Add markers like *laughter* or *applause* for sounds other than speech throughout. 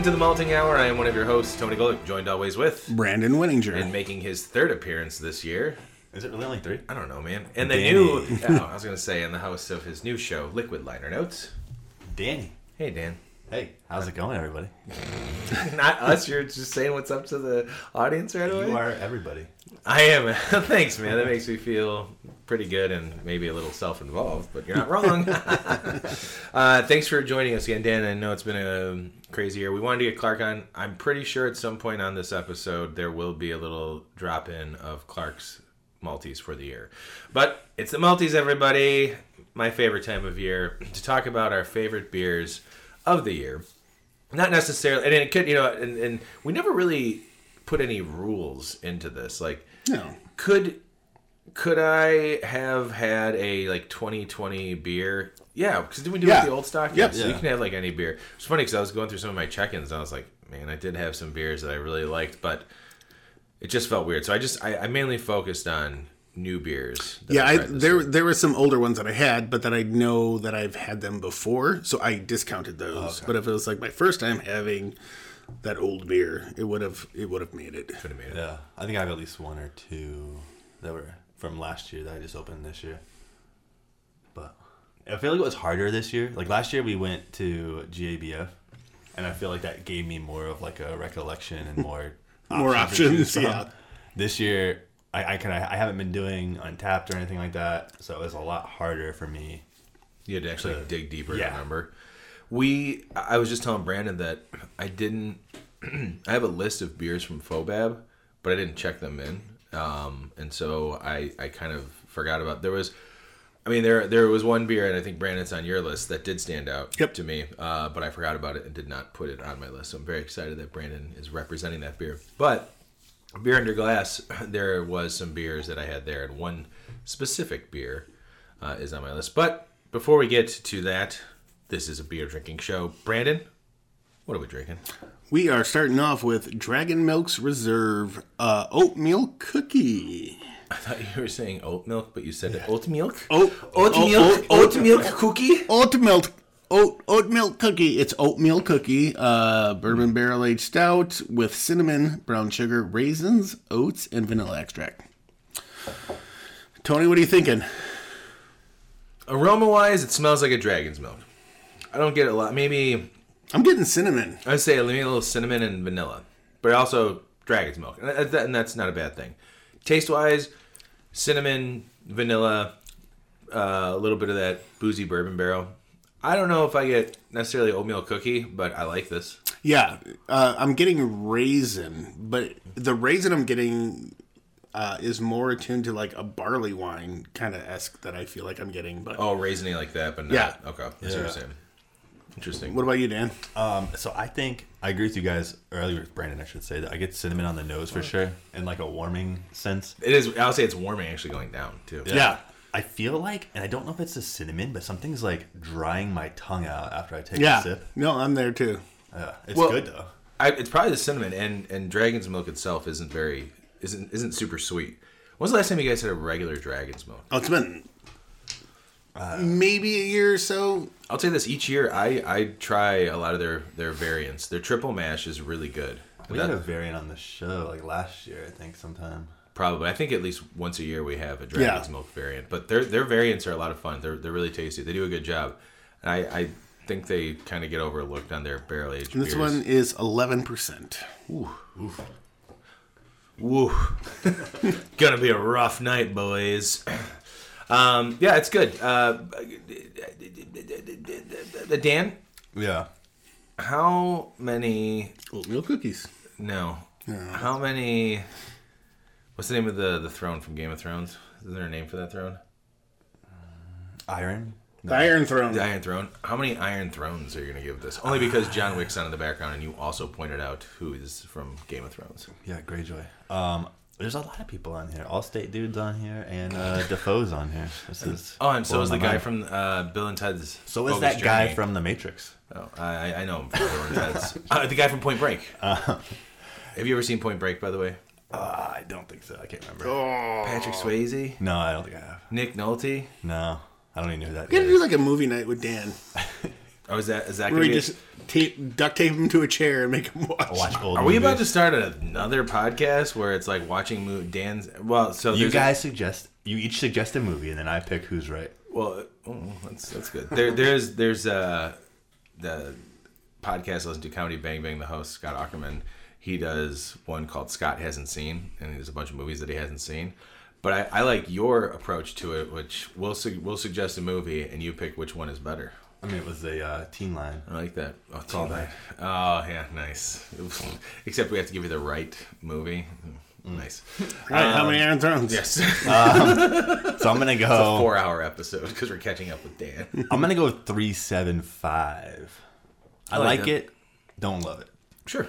Welcome to the Malting Hour. I am one of your hosts, Tony Golick, joined always with Brandon Winninger. and making his third appearance this year. Is it really only three? I don't know, man. And the Danny. new, *laughs* oh, I was going to say, in the host of his new show, Liquid Liner Notes. Danny. Hey, Dan. Hey, how's it going, everybody? *laughs* Not us. You're just saying what's up to the audience right away. You are everybody. I am. *laughs* Thanks, man. That makes me feel pretty good and maybe a little self-involved, but you're not wrong. *laughs* uh, thanks for joining us again, Dan. I know it's been a crazy year. We wanted to get Clark on. I'm pretty sure at some point on this episode there will be a little drop-in of Clark's Malteez for the year. But it's the Malteez, everybody. My favorite time of year to talk about our favorite beers of the year not necessarily and it could you know and, and we never really put any rules into this like No. could could i have had a like 2020 beer yeah because did we do it Yeah. with the old stock Yep. so you can have like any beer it's funny because i was going through some of my check-ins and i was like man i did have some beers that i really liked but it just felt weird so i just i, I mainly focused on new beers that Yeah, I, there year. there were some older ones that I had, but that I know that I've had them before, so I discounted those. Oh, but if it was like my first time having that old beer, it would have it would have made it. Could've made it. Yeah, I think I have at least one or two that were from last year that I just opened this year. But I feel like it was harder this year. Like last year, we went to GABF, and I feel like that gave me more of like a recollection and more *laughs* More to options, from. yeah. This year, I, I kind of I haven't been doing Untappd or anything like that, so it was a lot harder for me. You had to actually dig deeper to remember. We, I was just telling Brandon that I didn't. *clears throat* I have a list of beers from FoBAB, but I didn't check them in, um, and so I, I kind of forgot about. There was, I mean, there there was one beer, and I think Brandon's on your list that did stand out Yep. to me, uh, but I forgot about it and did not put it on my list. So I'm very excited that Brandon is representing that beer. But beer under glass, *laughs* there was some beers that I had there, and one specific beer uh, is on my list. But before we get to that, this is a beer drinking show. Brandon, what are we drinking? We are starting off with Dragon Milk's Reserve uh, oatmeal cookie. I thought you were saying oat milk, but you said oat milk. Oat Oat oat- milk. oat- Oat milk cookie. oat milk oat oat milk cookie. It's oatmeal cookie, uh, bourbon barrel aged stout with cinnamon, brown sugar, raisins, oats, and vanilla extract. Tony, what are you thinking? Aroma wise, it smells like a dragon's milk. I don't get it a lot. Maybe I'm getting cinnamon. I'd say maybe a little cinnamon and vanilla, but also dragon's milk, and that- that- and that's not a bad thing. Taste wise, cinnamon, vanilla, uh, a little bit of that boozy bourbon barrel. I don't know if I get necessarily oatmeal cookie, but I like this. Yeah, uh, I'm getting raisin, but the raisin I'm getting uh, is more attuned to like a barley wine kind of esque that I feel like I'm getting. But Oh, raisiny like that, but not. Yeah. Okay, that's what you're saying. Interesting. what about you, Dan? Um, so I think I agree with you guys earlier with Brandon. I should say that I get cinnamon on the nose for sure, and like a warming sense. It is. I'll say it's warming, actually going down too. Yeah. I feel like, and I don't know if it's the cinnamon, but something's like drying my tongue out after I take Yeah, a sip. no, I'm there too. Yeah, it's Well- good though. I, it's probably the cinnamon and and dragon's milk itself isn't very isn't isn't super sweet. When's the last time you guys had a regular dragon's milk? Oh, it's been Uh, maybe a year or so. I'll tell you this: each year, I I try a lot of their their variants. Their triple mash is really good. We That- had a variant on the show like last year, I think, sometime. probably, I think at least once a year we have a dragon's Yeah. milk variant. But their their variants are a lot of fun. They're they're really tasty. They do a good job. And I I think they kind of get overlooked on their barrel aged this beers. one is 11%. Ooh, Woo. *laughs* Gonna be a rough night, boys. *clears throat* Um, yeah, it's good. Uh, Dan, Yeah. how many? Oatmeal cookies. No, how many? What's the name of the the throne from Game of Thrones? Is there a name for that throne? Iron. The Iron Throne. The Iron Throne. How many Iron Thrones are you gonna give this? Only because John Wick's on in the background, and you also pointed out who is from Game of Thrones. Yeah, Greyjoy. Um, there's a lot of people on here. Allstate dudes on here, and uh, *laughs* Dafoe's on here. This is. Oh, and so blowing is the guy mind. from uh, Bill and Ted's. So is that guy Journey. from The Matrix. Oh, I, I know him from Bill and Ted's. *laughs* Uh, the guy from Point Break. *laughs* Have you ever seen Point Break, by the way? Uh, I don't think so. I can't remember. Oh. Patrick Swayze, No, I don't think I have. Nick Nolte. No, I don't even know who that We gotta is. do like a movie night with Dan. Oh, is that is that? Where we be just tape, duct tape him to a chair and make him watch. Watch old Are we about to start another podcast where it's like watching mo- Dan's? Well, so You there's a- guys suggest. You each suggest a movie, and then I pick who's right. Well, oh, that's that's good. There, there's there's uh the podcast I listen to Comedy Bang Bang. The host Scott Aukerman, he does one called Scott hasn't seen, and there's a bunch of movies that he hasn't seen. But I, I like your approach to it, which we'll su- we'll suggest a movie and you pick which one is better. I mean, it was a uh, teen line. I like that. Oh, all Teen Night. Oh yeah, nice. Except we have to give you the right movie. Mm. Nice. Right, how um, many Iron Thrones? Yes. Um, *laughs* so I'm gonna go. Four hour episode because we're catching up with Dan. I'm gonna go with three seven five. I, like like it. Don't love it. Sure.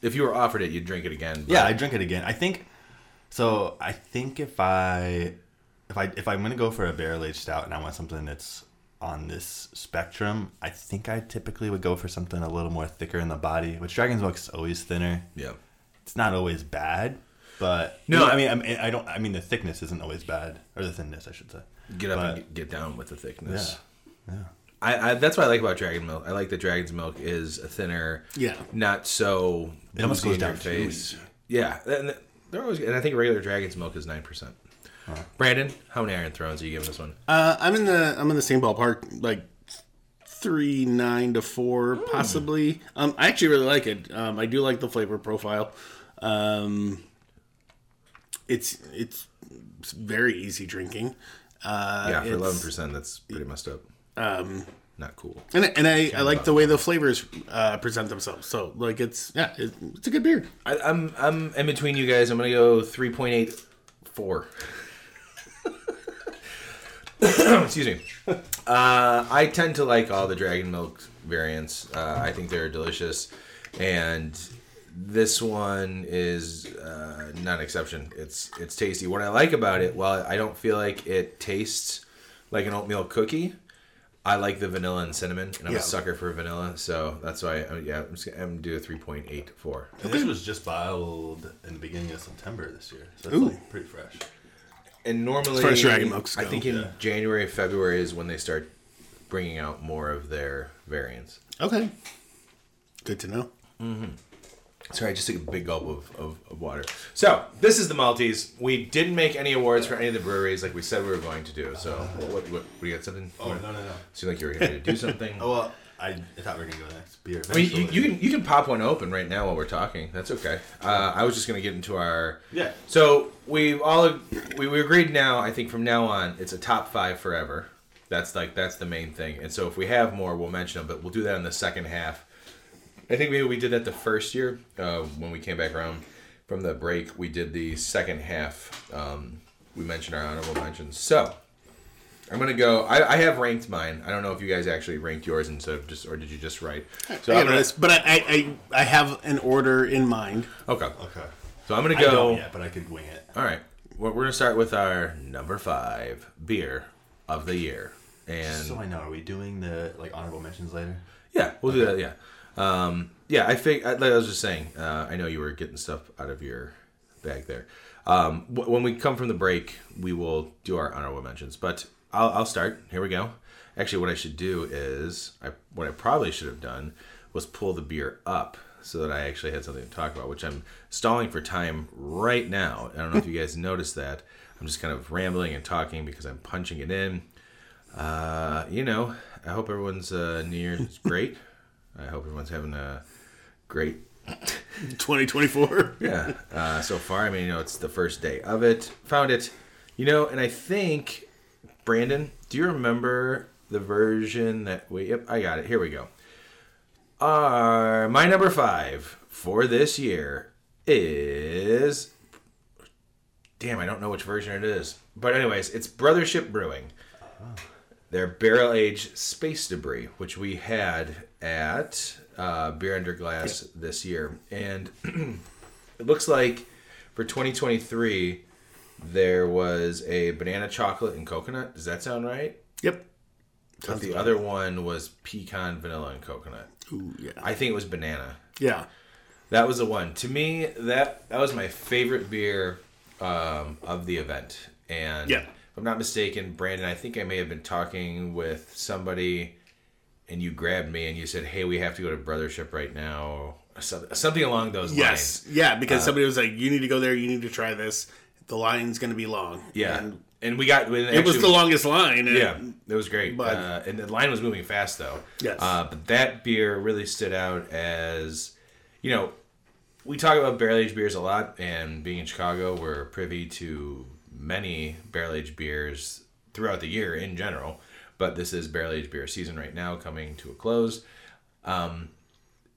If you were offered it, you'd drink it again. but- Yeah, I drink it again. I think so. I think if I if I if I'm gonna go for a barrel aged stout and I want something that's on this spectrum, I think I typically would go for something a little more thicker in the body. Which Dragon's Milk is always thinner. Yeah. It's not always bad, but No. I mean I, mean, I don't. I mean the thickness isn't always bad, or the thinness, I should say. Get up But- and get, down with the thickness. Yeah. I, I that's what I like about dragon milk. I like that dragon's milk is a thinner, Yeah. not so It almost goes your down too face. Yeah, and they're always, and I think regular dragon's milk is nine percent. Brandon, how many Iron Thrones are you giving this one? Uh, I'm in the I'm in the same ballpark, like three nine to four, possibly. Um, I actually really like it. Um, I do like the flavor profile. Um, it's it's very easy drinking. Uh, yeah, for eleven percent, that's pretty messed up. Um, not cool. and and I, I like the way the flavors uh, present themselves. So like it's yeah, it, it's a good beer. I, I'm I'm in between you guys. I'm gonna go three point eight four. *coughs* Excuse me. Uh, I tend to like all the dragon milk variants. Uh, I think they're delicious, and this one is uh, not an exception. It's it's tasty. What I like about it, while I don't feel like it tastes like an oatmeal cookie, I like the vanilla and cinnamon, and I'm Yeah. a sucker for vanilla. So that's why, I, yeah, I'm, just, gonna- I'm gonna do a three point eight four. And this was just bottled in the beginning of September this year, so it's like pretty fresh. And normally, far as Dragon Milks I think in Yeah. January, February is when they start bringing out more of their variants. Okay, good to know. Mm-hmm. Sorry, I just took a big gulp of, of, of water. So this is the Malteez. We didn't make any awards for any of the breweries like we said we were going to do. So what what, what, what you got something? Oh no no no. Seemed like you were ready to do something. *laughs* Oh well, I, I thought we were gonna go next beer. I mean, you, you can you can pop one open right now while we're talking. That's okay. Uh, I was just gonna get into our Yeah. So we all we, we agreed now. I think from now on, it's a top five forever. That's like that's the main thing. And so if we have more, we'll mention them. But we'll do that in the second half. I think maybe we did that the first year uh, when we came back around from the break. We did the second half. Um, we mentioned our honorable mentions. So I'm gonna go. I, I have ranked mine. I don't know if you guys actually ranked yours instead of just, or did you just write? So I I'm got gonna, this, but I, I I I have an order in mind. okay. Okay. So I'm gonna I go. don't yet, but I could wing it. All right. Well, we're gonna start with our number five beer of the year, and So I know. Are we doing the like honorable mentions later? yeah, we'll do that. Yeah, um, yeah. I think like I was just saying. Uh, I know you were getting stuff out of your bag there. Um, w- when we come from the break, we will do our honorable mentions. But I'll, I'll start. Here we go. Actually, what I should do is I what I probably should have done was pull the beer up so that I actually had something to talk about, which I'm stalling for time right now. I don't know if you guys *laughs* noticed that. I'm just kind of rambling and talking because I'm punching it in. Uh, you know, I hope everyone's uh, New Year's *laughs* great. I hope everyone's having a great *laughs* 2024. yeah. Uh, so far, I mean, you know, it's the first day of it. Found it, you know, and I think Brandon, do you remember the version that we? Yep, I got it. Here we go. Uh, my number five for this year is. Damn, I don't know which version it is. But anyways, it's Brothership Brewing. Their barrel aged space debris, which we had at uh, Beer Under Glass this year, and *clears throat* it looks like for 2023 there was a banana chocolate and coconut. Does that sound right? Yep. But the other one was pecan, vanilla, and coconut. Ooh, yeah. I think it was banana. yeah. That was the one. To me, that that was my favorite beer um, of the event. And Yeah. if I'm not mistaken, Brandon, I think I may have been talking with somebody, and you grabbed me and you said, "Hey, we have to go to Brothership right now." Something along those Yes. lines. Yeah, because somebody was like, you need to go there, you need to try this. The line's going to be long. Yeah, And and, we got. It it was the longest line. and- Yeah, it was great. But- uh, and the line was moving fast though. Yes. Uh, but that beer really stood out as, you know, we talk about barrel aged beers a lot, and being in Chicago, we're privy to many barrel aged beers throughout the year in general. But this is barrel aged beer season right now, coming to a close. Um,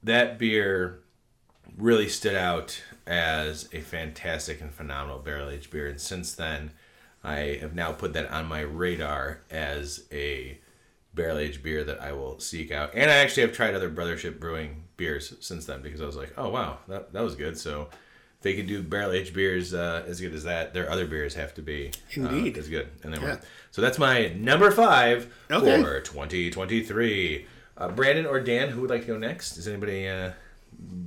that beer really stood out as a fantastic and phenomenal barrel aged beer, and since then, I have now put that on my radar as a barrel aged beer that I will seek out. And I actually have tried other Brothership Brewing beers since then because I was like, oh wow, that, that was good. So if they could do barrel aged beers uh, as good as that, their other beers have to be uh, Indeed. as good. And they Yeah. were. So that's my number five Okay. for 2023. Uh, Brandon or Dan, who would like to go next? Is anybody?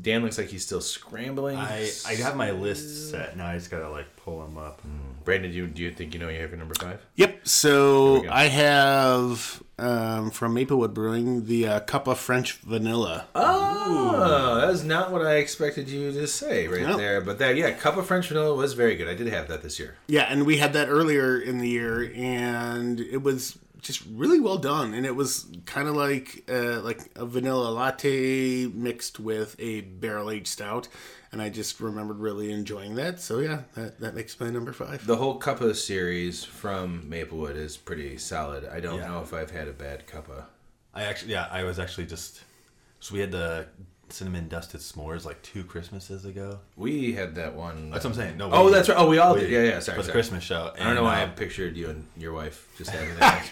Dan looks like he's still scrambling. I I have my list set now. I just gotta like pull them up. Brandon, do you, do you think you know you have your number five? Yep. So. I have um, from Maplewood Brewing the uh, cup of French vanilla. Oh, that is not what I expected you to say right No. there. But that, yeah, cup of French vanilla was very good. I did have that this year. Yeah, and we had that earlier in the year, and it was just really well done. And it was kind of like uh, like a vanilla latte mixed with a barrel aged stout, and I just remembered really enjoying that. So yeah, that that makes my number five. The whole cuppa series from Maplewood is pretty solid. I don't Yeah. know if I've had a bad cuppa. I actually yeah I was actually just so we had the cinnamon dusted s'mores like two Christmases ago. We had that one. That's what I'm saying. No. Oh, that's right. Oh, we all we- did. Yeah, yeah. Sorry. For the. Christmas show. I don't know why I uh, pictured you and your wife just having *laughs* that.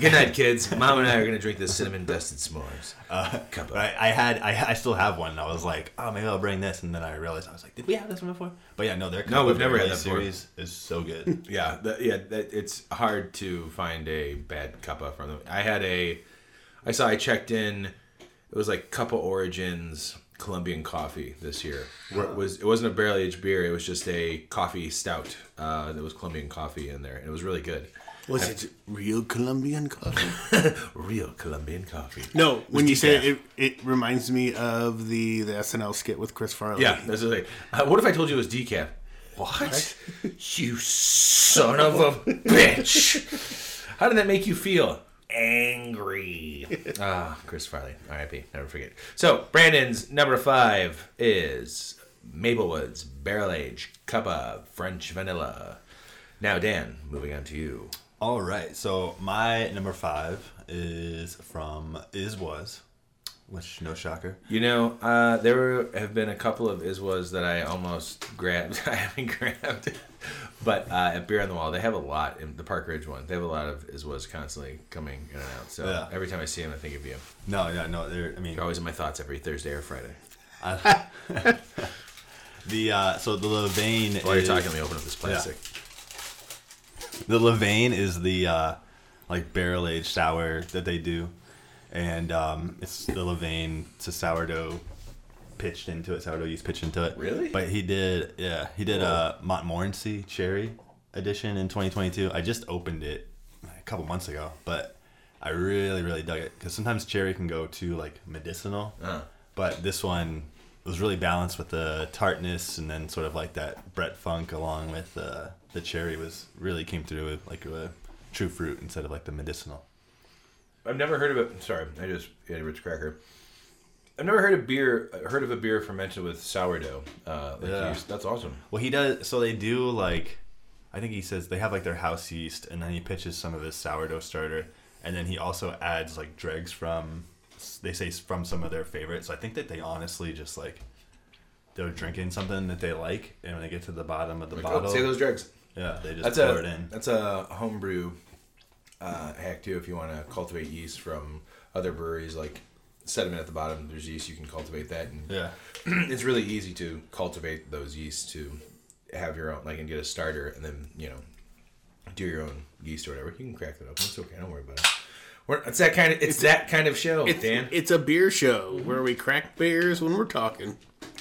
Good night, kids. Mom and I are gonna drink this cinnamon dusted s'mores. Uh, but I, I had I, I still have one. And I was like, oh maybe I'll bring this, and then I realized I was like, did we have this one before? But yeah, no, their No, we've never had that before. series is so good. *laughs* Yeah, the, yeah. That, it's hard to find a bad cuppa from them. I had a, I saw I checked in. It was like Cuppa Origins Colombian coffee this year. Where it was it wasn't a barrel aged beer. It was just a coffee stout. Uh, there was Colombian coffee in there, and it was really good. Was it real Colombian coffee? *laughs* Real Colombian coffee. no, when you say it, it, reminds me of the the SNL skit with Chris Farley. Yeah, that's thing. Uh, what if I told you it was decaf? What? you son of a bitch! How did that make you feel? Angry. *laughs* Ah, Chris Farley, R.I.P. Never forget. So Brandon's number five is Maplewood's Barrel Age Cuppa French Vanilla. Now, Dan, moving on to you. All right, so my number five is from Is Was, which no shocker. You know, uh, there were, have been a couple of Iswas that I almost grabbed. *laughs* I haven't grabbed, but uh, at Beer on the Wall, they have a lot. In the Park Ridge one, they have a lot of Iswas constantly coming in and out. So Yeah. every time I see them, I think of you. No, yeah, no, they're. I mean, You're always in my thoughts every Thursday or Friday. *laughs* the uh, so the Levain. While you're is- talking, let me open up this plastic. The Levain is the uh, like barrel aged sour that they do, and um, it's the Levain. It's a sourdough pitched into it. Sourdough yeast pitched into it. Really? But he did, yeah, he did a Montmorency cherry edition in 2022. I just opened it a couple months ago, but I really, really dug it because sometimes cherry can go too like medicinal, Uh. but this one was really balanced with the tartness and then sort of like that Brett Funk along with uh, the cherry was really came through with like a true fruit instead of like the medicinal. I've never heard of it. Sorry, I just ate a Ritz cracker. I've never heard of beer. Heard of a beer fermented with sourdough. Uh, like Yeah. yeast. That's awesome. Well, he does. So they do like, I think he says they have like their house yeast, and then he pitches some of his sourdough starter, and then he also adds like dregs from, they say from some of their favorites. So I think that they honestly just like, they're drinking something that they like, and when they get to the bottom of the Like, bottle, oh, say those dregs. yeah, they just That's pour a it in. that's a homebrew uh, hack too. If you want to cultivate yeast from other breweries, like sediment at the bottom, there's yeast you can cultivate that, and Yeah, *clears throat* it's really easy to cultivate those yeasts to have your own, like, and get a starter, and then you know, do your own yeast or whatever. You can crack that open. It's okay. Don't worry about it. We're, it's that kind of it's, that kind of show, It's, Dan. it's a beer show where we crack beers when we're talking.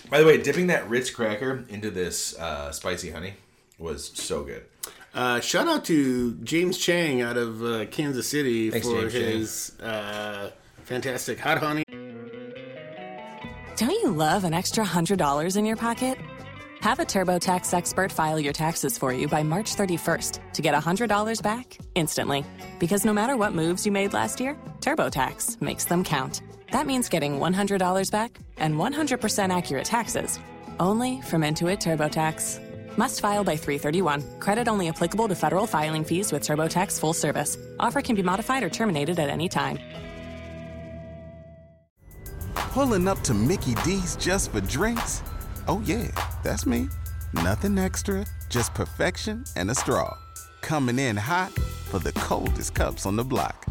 By the way, dipping that Ritz cracker into this uh, spicy honey was so good. Uh, shout out to James Chang out of uh, Kansas City Thanks, for James his uh, fantastic hot honey. Don't you love an extra $100 in your pocket? Have a TurboTax expert file your taxes for you by March 31st to get $100 back instantly. Because no matter what moves you made last year, TurboTax makes them count. That means getting $100 back and 100% accurate taxes only from Intuit TurboTax. Must file by 331. Credit only applicable to federal filing fees with TurboTax full service. Offer can be modified or terminated at any time. Pulling up to Mickey D's just for drinks? Oh, yeah, that's me. Nothing extra, just perfection and a straw. Coming in hot for the coldest cups on the block.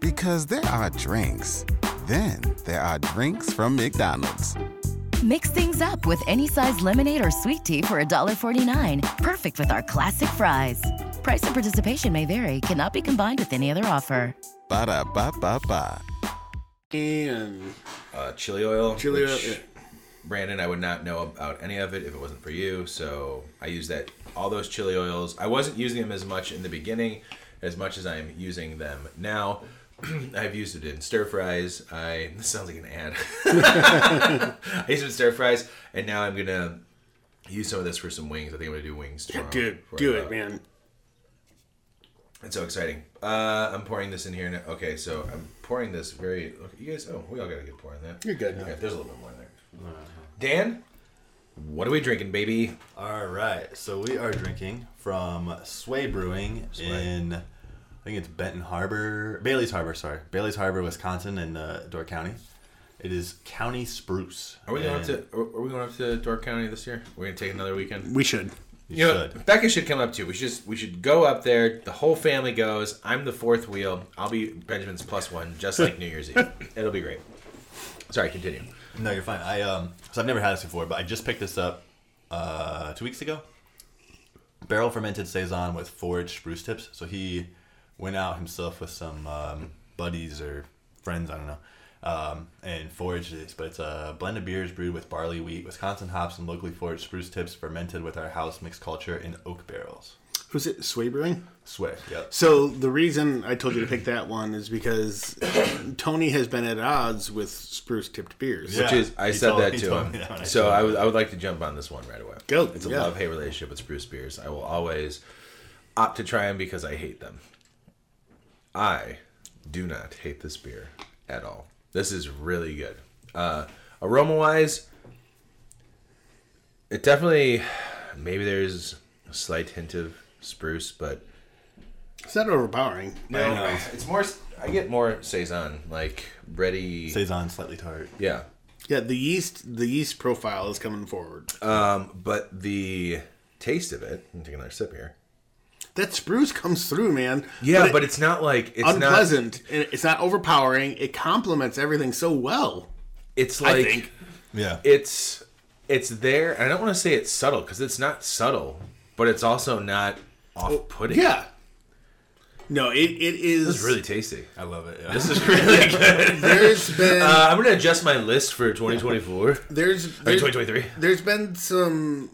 Because there are drinks, then there are drinks from McDonald's. Mix things up with any size lemonade or sweet tea for $1.49. Perfect with our classic fries. Price and participation may vary, cannot be combined with any other offer. Ba da ba ba ba. And Uh, chili oil. Chili oil, yeah. Brandon, I would not know about any of it if it wasn't for you. So I use that all those chili oils. I wasn't using them as much in the beginning, as much as I'm using them now. *clears throat* I've used it in stir fries. I *laughs* this sounds like an ad. *laughs* I used it in stir fries, and now I'm gonna use some of this for some wings. I think I'm gonna do wings tomorrow. dude, for, do uh, it, man. It's so exciting. Uh, I'm pouring this in here now. Okay, so I'm pouring this very. Look, you guys. Oh, we all got a good pour in that. You're good. Okay, there's a little bit more in there. Dan, what are we drinking, baby? All right, so we are drinking from Sway Brewing in, I think it's Benton Harbor, Bailey's Harbor, sorry, Bailey's Harbor, Wisconsin, in uh, Door County. It is County Spruce. Are we going up to? Are are we going up to Door County this year? We're gonna take another weekend. We should. You You know, should. Becca should come up too. We should just, we should go up there. The whole family goes. I'm the fourth wheel. I'll be Benjamin's plus one, just like New Year's Eve. *laughs* It'll be great. Sorry, continue. No, you're fine. I um, so I've never had this before, but I just picked this up uh, two weeks ago. Barrel fermented saison with foraged spruce tips. So he went out himself with some um, buddies or friends, I don't know, um, and foraged this. But it's a blend of beers brewed with barley, wheat, Wisconsin hops, and locally foraged spruce tips, fermented with our house mixed culture in oak barrels. Was it Sway Brewing? Sway, yep. So the reason I told you to pick that one is because *coughs* Tony has been at odds with spruce tipped beers. Yeah. Which is, I he said told- that to him. that *laughs* when I so showed I would, I would like to jump on this one right away. Go, It's a yeah. love hate relationship with spruce beers. I will always opt to try them because I hate them. I do not hate this beer at all. This is really good. Uh, aroma wise, it definitely maybe there's a slight hint of spruce, but It's not overpowering. no, know. it's, it's more. I get more saison, like bready. Saison slightly tart. Yeah, Yeah, the yeast the yeast profile is coming forward. um, but the taste of it. I'm taking another sip here. That spruce comes through, man. Yeah, it- but, it's not like it's unpleasant. and It's not overpowering. It complements everything so well. Not, it's I like think. Yeah. it's it's there. and I don't want to say it's subtle because it's not subtle, but it's also not off-putting. Yeah. No, it, it is. this is really tasty. I love it. Yeah. This is really good. There's *laughs* been Uh, I'm gonna adjust my list for 2024. there's, Or there's 2023. there's been some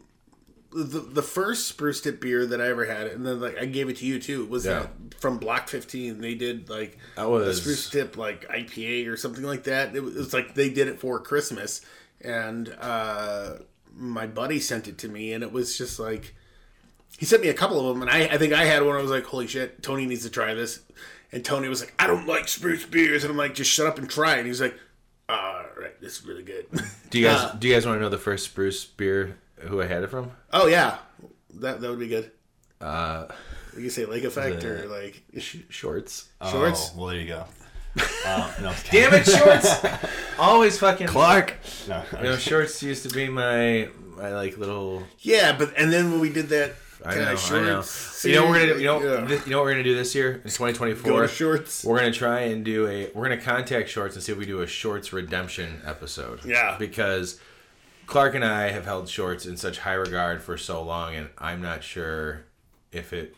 the the first spruce tip beer that I ever had, and then like I gave it to you too. Was Yeah. that from Block 15? They did like That was- a spruce tip like IPA or something like that. It was, it was like they did it for Christmas, and uh, my buddy sent it to me, and it was just like he sent me a couple of them, and I, I think I had one. I was like, "Holy shit, Tony needs to try this," and Tony was like, "I don't like spruce beers," and I'm like, "Just shut up and try." it. And he's like, "All right, this is really good." Do you guys *laughs* Uh, do you guys want to know the first spruce beer who I had it from? oh yeah, that that would be good. Uh, you can say lake effect or like Shorts. shorts. Oh, well, there you go. *laughs* Uh, no, Damn it, shorts! *laughs* Always fucking Clark. *laughs* No, You know, shorts used to be my my like little. Yeah, but and then when we did that I know, of I know. shorts, You know what we're gonna do, you know yeah. thi- you know what we're gonna do this year in 2024. Go to shorts. We're gonna try and do a. We're gonna contact shorts and see if we do a shorts redemption episode. Yeah. because Clark and I have held shorts in such high regard for so long, and I'm not sure if it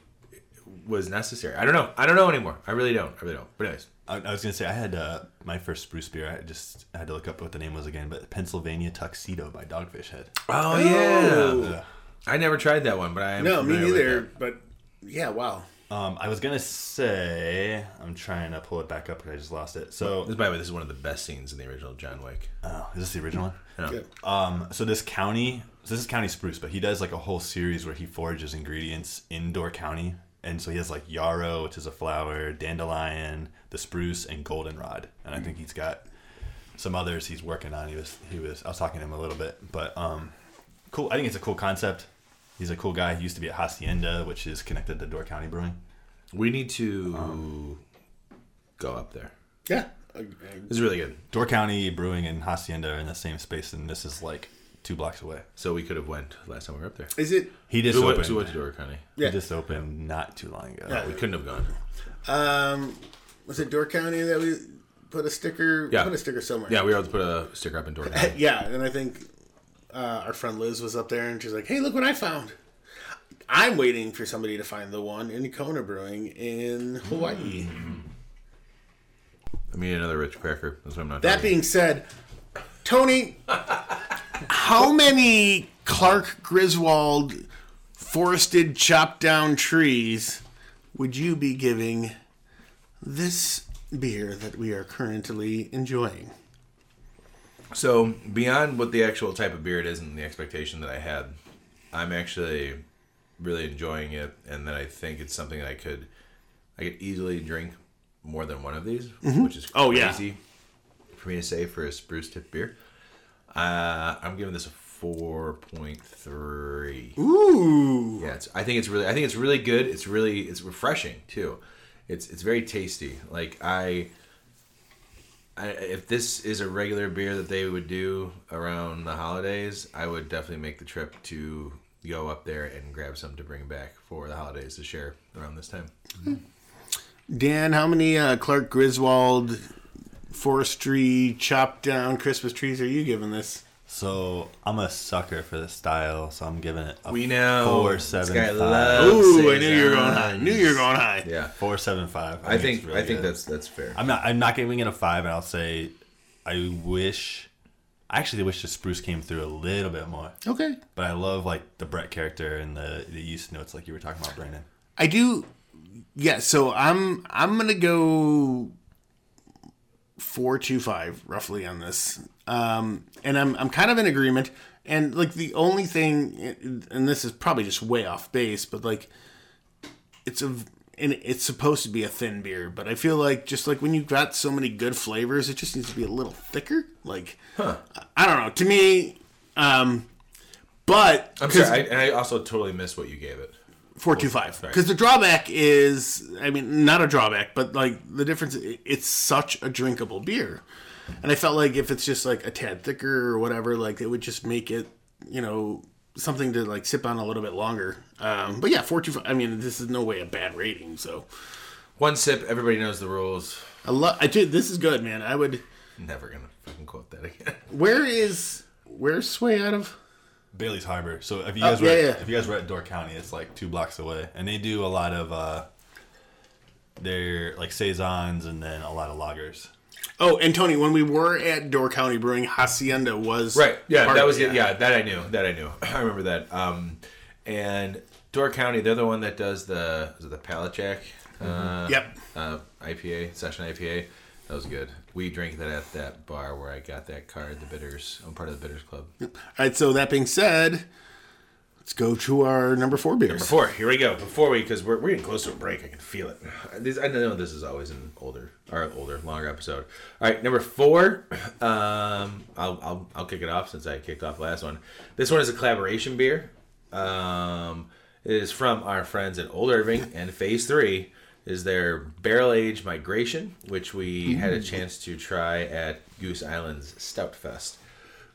was necessary. I don't know. I don't know anymore. I really don't. I really don't. But anyways, I, I was gonna say I had uh, my first spruce beer. I just I had to look up what the name was again, but Pennsylvania Tuxedo by Dogfish Head. oh yeah. I never tried that one, but I am No, me familiar with neither. that. But yeah, wow. Um, I was gonna say I'm trying to pull it back up, but I just lost it. So, This, by the way, this is one of the best scenes in the original John Wick. oh, is this the original one? No. Good. Um, so this county, so this is County Spruce, but he does like a whole series where he forages ingredients in indoor county, and so he has like yarrow, which is a flower, dandelion, the spruce, and goldenrod, and I think he's got some others he's working on. He was he was I was talking to him a little bit, but um, cool. I think it's a cool concept. He's a cool guy. He used to be at Hacienda, which is connected to Door County Brewing. We need to go up there. Yeah. I- I- This is really good. Door County Brewing and Hacienda are in the same space, and this is like two blocks away. So we could have went last time we were up there. Is it? He just we opened. went, so we went to Door County. Yeah. He just opened not too long ago. Yeah. We couldn't have gone. Um, was it Door County that we put a sticker? Yeah. Put a sticker somewhere. Yeah, we were able to put a sticker up in Door *laughs* County. Yeah, and I think uh, our friend Liz was up there, and she's like, "Hey, look what I found." I'm waiting for somebody to find the one in Kona Brewing in Hawaii. I mean, another Ritz cracker. That's what I'm not. That being said, Tony, how many Clark Griswold forested chopped down trees would you be giving this beer that we are currently enjoying? So beyond what the actual type of beer it is and the expectation that I had, I'm actually really enjoying it, and that I think it's something that I could, I could easily drink more than one of these, which is Oh, yeah. crazy for me to say for a spruce tip beer. Uh, I'm giving this a four point three. Ooh. Yeah, it's, I think it's really, I think it's really good. It's really, it's refreshing too. It's it's very tasty. Like I, If this is a regular beer that they would do around the holidays, I would definitely make the trip to go up there and grab some to bring back for the holidays to share around this time. Dan, how many uh, Clark Griswold forestry chopped down Christmas trees are you giving this? So I'm a sucker for this style, so I'm giving it a We know four this guy five. loves- Ooh, I knew you were going high. saisons. Knew you were going high. Yeah, Four seven five. I think it's really I think good. that's that's fair. I'm not. I'm not giving it a five, and I'll say I wish. I actually wish the spruce came through a little bit more, Okay. but I love like the Brett character and the the yeast notes, like you were talking about, Brandon. I do. Yeah, so I'm I'm gonna go four two five roughly on this, um, and I'm I'm kind of in agreement. And like the only thing, and this is probably just way off base, but like it's a and it's supposed to be a thin beer, but I feel like just like when you've got so many good flavors, it just needs to be a little thicker. Like I don't know. To me, um, but I'm sorry, I, and I also totally missed what you gave it. Four two five. Because the drawback is, I mean, not a drawback, but like the difference, it's such a drinkable beer, and I felt like if it's just like a tad thicker or whatever, like it would just make it, you know, something to like sip on a little bit longer. Um, but yeah, four two five. I mean, this is no way a bad rating. So One sip, everybody knows the rules. I love. I do. This is good, man. I would. Never gonna fucking quote that again. *laughs* Where is where's Sway out of? Bailey's Harbor. So if you Oh, guys were yeah, at, yeah. if you guys were at Door County, it's like two blocks away, and they do a lot of uh, they're like saisons and then a lot of lagers. Oh, and Tony, when we were at Door County Brewing, Hacienda was Right. Yeah, part that was it, it. Yeah, that I knew. That I knew. *laughs* I remember that. Um, and Door County, they're the one that does the is it the Pallet Jack? Uh, Yep. Uh, IPA session IPA. That was good. We drank that at that bar where I got that card, the Bitters. I'm part of the Bitters Club. All right. So that being said, Let's go to our number four beers. Before, here we go. Before we, because we're, we're getting close to a break. I can feel it. This, I know this is always an older, or older, longer episode. All right, number four. *clears throat* Um, I'll, I'll, I'll kick it off since I kicked off last one. This one is a collaboration beer. Um, it is from our friends at Old Irving, and Phase Three is their barrel age migration, which we had a chance to try at Goose Island's Stout Fest,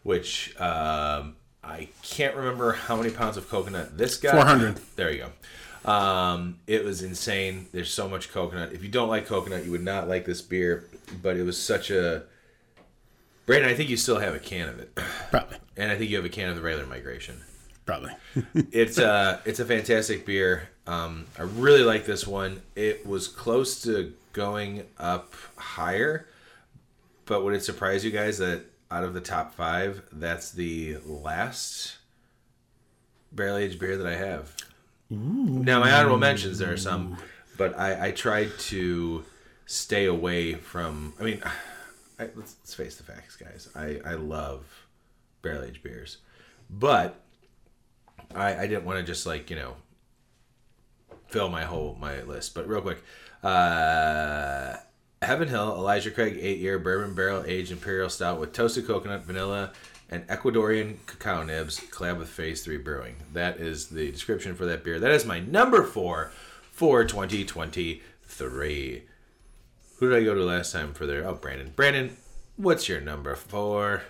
which um, I can't remember how many pounds of coconut this guy. 400. There you go. Um, it was insane. There's so much coconut. If you don't like coconut, you would not like this beer. But it was such a. Brandon, I think you still have a can of it, Probably. and I think you have a can of the regular migration Probably. *laughs* it's a it's a fantastic beer. Um, I really like this one. It was close to going up higher, but would it surprise you guys that out of the top five, that's the last barrel aged beer that I have? Now my honorable mentions there are some, but I, I tried to stay away from. I mean, I, let's, let's face the facts, guys. I I love barrel aged beers, but I, I didn't want to just like you know fill my whole my list. But real quick, uh, Heaven Hill Elijah Craig eight year bourbon barrel aged imperial stout with toasted coconut, vanilla, and Ecuadorian cacao nibs, collab with Phase Three Brewing. That is the description for that beer. That is my number four for 2023. Who did I go to last time for their? Oh, Brandon. Brandon, what's your number four?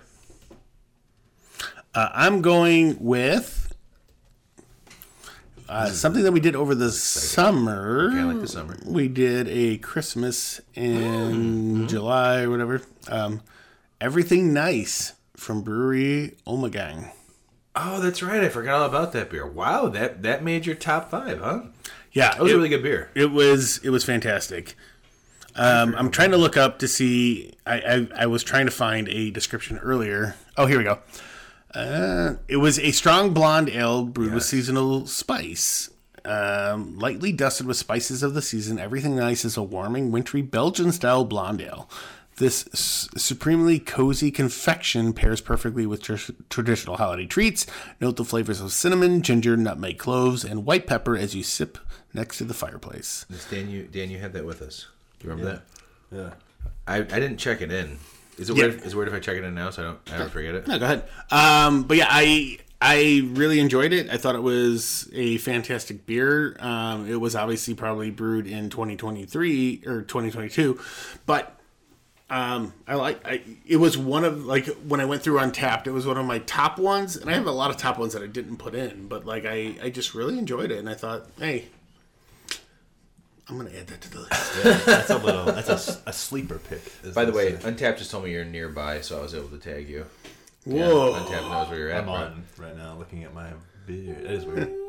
Uh, I'm going with uh, something that we did over the summer. Okay, I like the summer. We did a Christmas in July or whatever. Um, Everything Nice from Brewery Omegang. Oh, that's right. I forgot all about that beer. Wow, that that made your top five, huh? Yeah, That was it, a really good beer. It was it was fantastic. Um, I'm trying to look up to see. I, I I was trying to find a description earlier. Oh, here we go. Uh, it was a strong blonde ale brewed with seasonal spice. Um, lightly dusted with spices of the season, everything nice is a warming, wintry Belgian style blonde ale. This s- supremely cozy confection pairs perfectly with tr- traditional holiday treats. Note the flavors of cinnamon, ginger, nutmeg, cloves, and white pepper as you sip next to the fireplace. Yes, Dan, you Dan, you had that with us. Do you remember that? Yeah. I, I didn't check it in. Is it Yeah. weird? Is it weird if I check it in now so I don't I don't forget it? No, go ahead. Um, but yeah, I I really enjoyed it. I thought it was a fantastic beer. Um, it was obviously probably brewed in 2023 or 2022, but um, I like. I, it was one of like when I went through Untappd, it was one of my top ones, and I have a lot of top ones that I didn't put in, but like I I just really enjoyed it, and I thought, hey. I'm gonna add that to the list. *laughs* That's a little. That's a sleeper pick. By the way, say. Untappd just told me you're nearby, so I was able to tag you. Whoa! Untappd knows where you're at. I'm bro. on right now looking at my beer. That is weird. *laughs*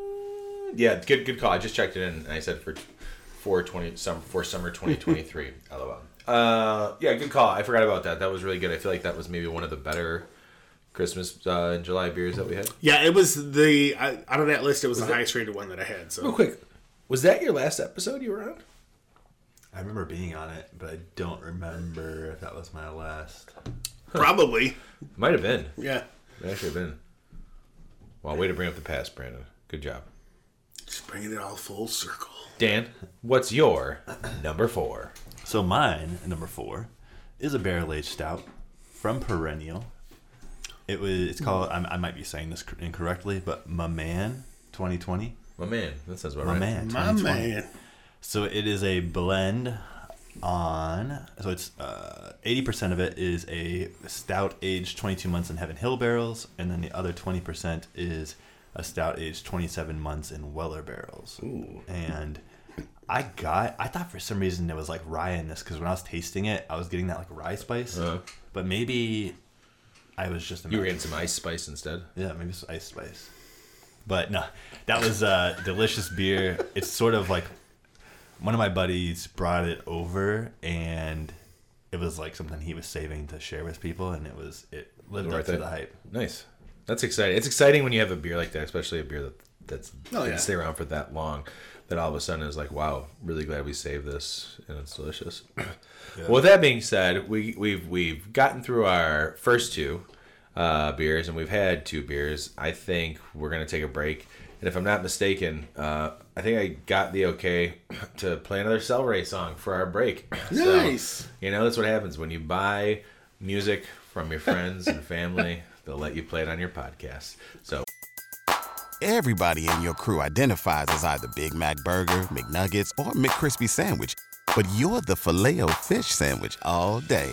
Yeah, good good call. I just checked it in and I said for for twenty some for summer twenty twenty three. LOL. *laughs* Uh, yeah, good call. I forgot about that. That was really good. I feel like that was maybe one of the better Christmas uh, and July beers that we had. Yeah, it was the I, out of that list. It was the highest rated one that I had. So Real quick, was that your last episode you were on? I remember being on it, but I don't remember if that was my last. probably, Might have been. yeah. It actually have been. Well, way to bring up the past, Brandon. Good job. Just bringing it all full circle. Dan, what's your number four? So mine, number four, is a barrel aged stout from Perennial. It was. It's called. I, I might be saying this incorrectly, but my man, 2020. My man, that sounds about My right. man, My 2020. man. So it is a blend on. So it's uh, eighty percent of it is a stout aged twenty two months in Heaven Hill barrels, and then the other twenty percent is a stout aged twenty seven months in Weller barrels. Ooh. And I got. I thought for some reason there was like rye in this because when I was tasting it, I was getting that like rye spice. Uh-huh. But maybe I was just You were getting some ice spice instead. yeah, maybe it's ice spice. But no, that was a delicious beer. It's sort of like one of my buddies brought it over, and it was like something he was saving to share with people, and it was it lived up to it. the hype. Nice. That's exciting. It's exciting when you have a beer like that, especially a beer that that's Oh, that yeah. stay around for that long. That all of a sudden is like, wow, really glad we saved this, and it's delicious. Well, with that being said, we we've we've gotten through our first two. Uh, beers, and we've had two beers. I think we're gonna take a break. And if I'm not mistaken, uh, I think I got the okay *clears throat* to play another Cel Ray song for our break. So, Nice. you know, that's what happens when you buy music from your friends and family. *laughs* They'll let you play it on your podcast. So Everybody in your crew identifies as either Big Mac Burger, McNuggets, or McCrispy Sandwich. But you're the Filet-O-Fish Sandwich all day.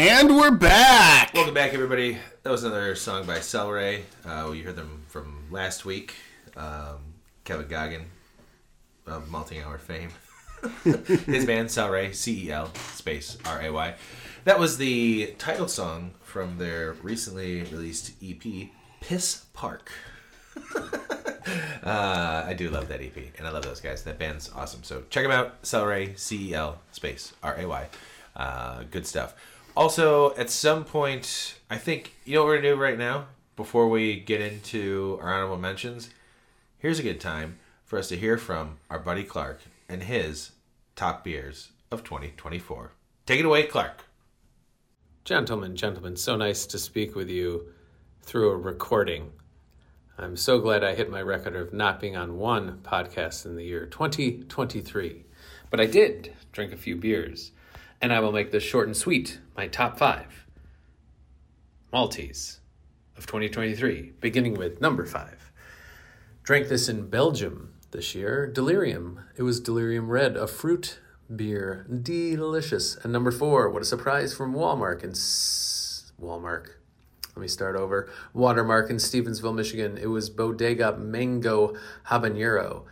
And we're back. Welcome back, everybody. That was another song by Cel Ray. Uh, you heard them from last week. Um, Kevin Goggin of Malting Hour fame. *laughs* His band Cel Ray, C E L space R A Y. That was the title song from their recently released EP, Piss Park. *laughs* uh, I do love that EP, and I love those guys. That band's awesome. So check them out. Cel Ray, C E L space R A Y. Uh, good stuff. Also, at some point, I think you know what we're gonna do right now before we get into our honorable mentions. Here's a good time for us to hear from our buddy Clark and his top beers of 2024. Take it away, Clark. Gentlemen, gentlemen, so nice to speak with you through a recording. I'm so glad I hit my record of not being on one podcast in the year 2023. But I did drink a few beers, and I will make this short and sweet my top five Malteez of 2023, beginning with number five. Drank this in Belgium this year. Delirium. It was Delirium Red, a fruit beer. Delicious. And number four, what a surprise from Walmart in S- Walmart. Let me start over. Watermark in Stevensville, Michigan. It was Bodega Mango Habanero.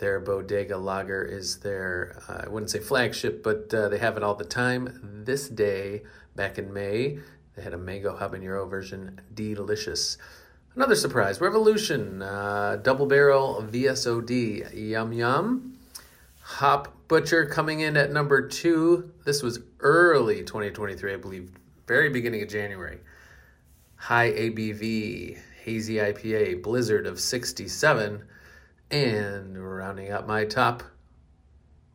Their Bodega Lager is their, uh, I wouldn't say flagship, but uh, they have it all the time. This day, back in May, they had a Mango Habanero version. Delicious. Another surprise, Revolution, uh, double barrel VSOD, yum yum. Hop Butcher coming in at number two. This was early 2023, I believe, very beginning of January. High ABV, hazy IPA, Blizzard of 67. And rounding out my top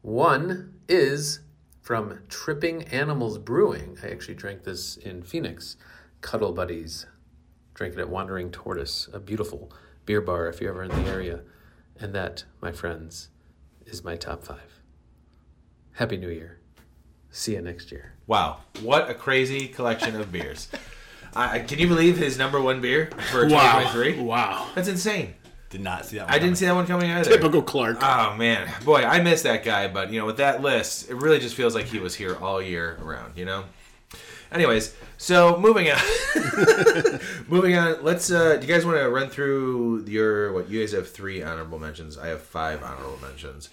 one is from Tripping Animals Brewing. I actually drank this in Phoenix. Cuddle Buddies. Drank it at Wandering Tortoise, a beautiful beer bar if you're ever in the area. And that, my friends, is my top five. Happy New Year. See you next year. Wow, what a crazy collection of beers. I, can you believe his number one beer for Wow. 2023? Wow. That's insane. Did not see that. One I didn't see that one coming either. Typical Clark. Oh man, boy, I miss that guy. But you know, with that list, it really just feels like he was here all year around. You know. Anyways, so moving on. *laughs* moving on. Let's. uh Do you guys want to run through your what? You guys have three honorable mentions. I have five honorable mentions.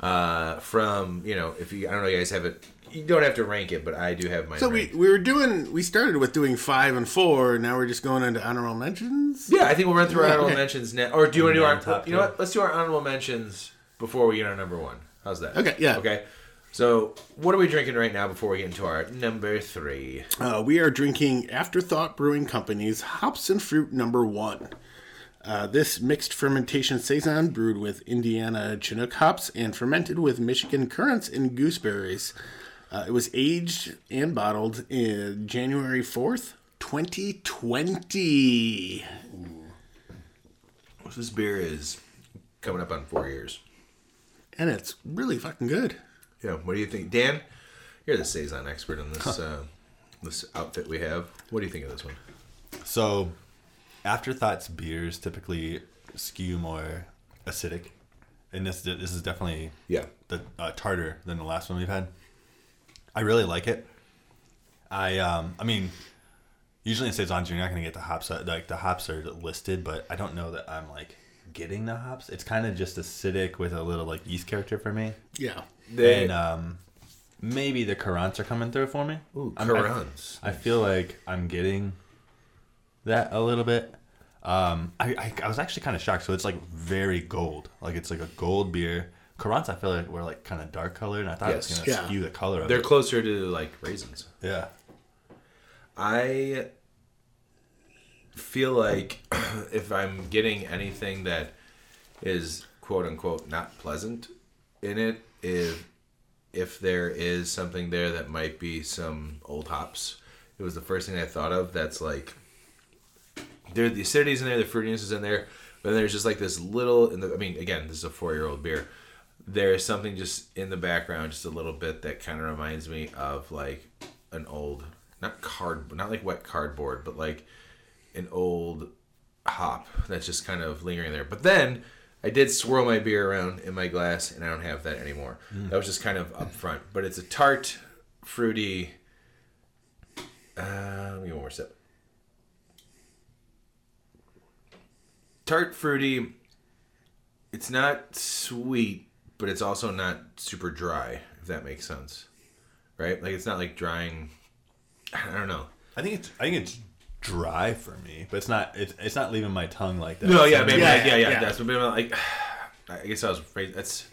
Uh, from you know, if you, I don't know, you guys have it. You don't have to rank it, but I do have my. so we, we were doing we started with doing five and four. Now we're just going into honorable mentions. Yeah, I think we'll run through our honorable okay. *laughs* mentions now. Or do you want to do our top You know what? Let's do our honorable mentions before we get our number one. How's that? Okay, yeah. Okay. So, what are we drinking right now before we get into our number three? Uh, we are drinking Afterthought Brewing Company's Hops and Fruit Number One. Uh, this mixed fermentation saison brewed with Indiana Chinook hops and fermented with Michigan currants and gooseberries. Uh, it was aged and bottled in January fourth, twenty twenty. This beer is coming up on four years. And it's really fucking good. Yeah. What do you think, Dan? You're the saison expert in this uh, this outfit we have. What do you think of this one? So, afterthoughts beers typically skew more acidic, and this this is definitely Yeah. the uh, tarter than the last one we've had. I really like it. I um I mean, usually in saisons you're not gonna get the hops uh, like the hops are listed, but I don't know that I'm like getting the hops. It's kind of just acidic with a little like yeast character for me, Yeah. They, and um maybe the currants are coming through for me. Ooh, I'm- I- I feel like I'm getting that a little bit. Um, I, I, I was actually kind of shocked. So it's like very gold, like it's like a gold beer. Currants, I feel like were like kind of dark colored, and I thought it was gonna Yeah. skew the color of they're it. closer to like raisins. Yeah, I feel like *clears throat* if I'm getting anything that is quote unquote not pleasant in it, if if there is something there that might be some old hops, it was the first thing I thought of. That's like there the acidity's in there, the fruitiness is in there, but then there's just like this little. In the, I mean, again, this is a four year old beer. There's something just in the background, just a little bit that kind of reminds me of like an old, not card, not like wet cardboard, but like an old hop that's just kind of lingering there. But then I did swirl my beer around in my glass, and I don't have that anymore. That was just kind of up front, but it's a tart, fruity. Uh, let me one more sip. Tart, fruity. It's not sweet, but it's also not super dry. If that makes sense, right? Like it's not like drying. *sighs* I don't know. I think it's I think it's dry for me, but it's not it's, it's not leaving my tongue like that. No, yeah, maybe, Yeah, yeah, yeah, yeah, yeah. That's what like. *sighs* I guess I was afraid. That's.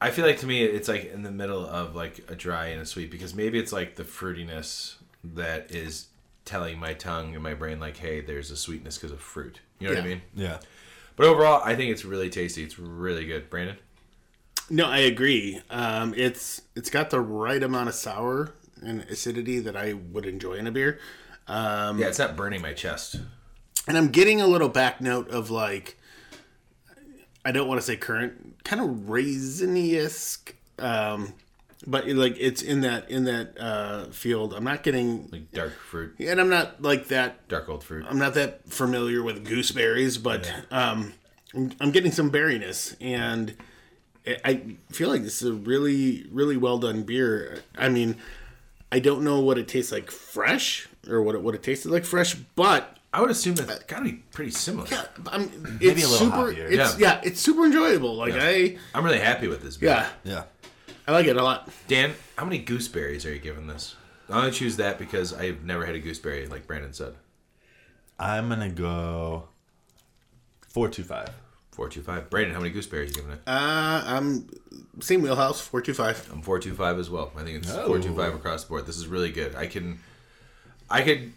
I feel like to me it's like in the middle of like a dry and a sweet because maybe it's like the fruitiness that is telling my tongue and my brain like, hey, there's a sweetness because of fruit. You know what I mean? Yeah, But overall, I think it's really tasty. It's really good, Brandon. No, I agree. Um, it's it's got the right amount of sour and acidity that I would enjoy in a beer. Um, Yeah, it's not burning my chest. and I'm getting a little back note of like I don't want to say currant, kind of raisiny esque, um, but like it's in that in that uh, field. I'm not getting, Like dark fruit, and I'm not like that. dark old fruit. I'm not that familiar with gooseberries, but um, I'm, I'm getting some berryness, and I- I feel like this is a really really well done beer. I mean, I don't know what it tastes like fresh or what it what it tasted like fresh, but I would assume that's got to be pretty similar. yeah, I'm, Maybe it's a little super. hoppier. It's, yeah. it's super enjoyable. Like I, I'm really happy with this beer. yeah, yeah. I like it a lot. Dan, how many gooseberries are you giving this? I'm gonna choose that because I've never had a gooseberry, like Brandon said. I'm gonna go four two five. Four two five. Brandon, how many gooseberries are you giving it? Uh, I'm same wheelhouse, four two five. I'm four two five as well. I think it's Oh. four two five across the board. This is really good. I can, I could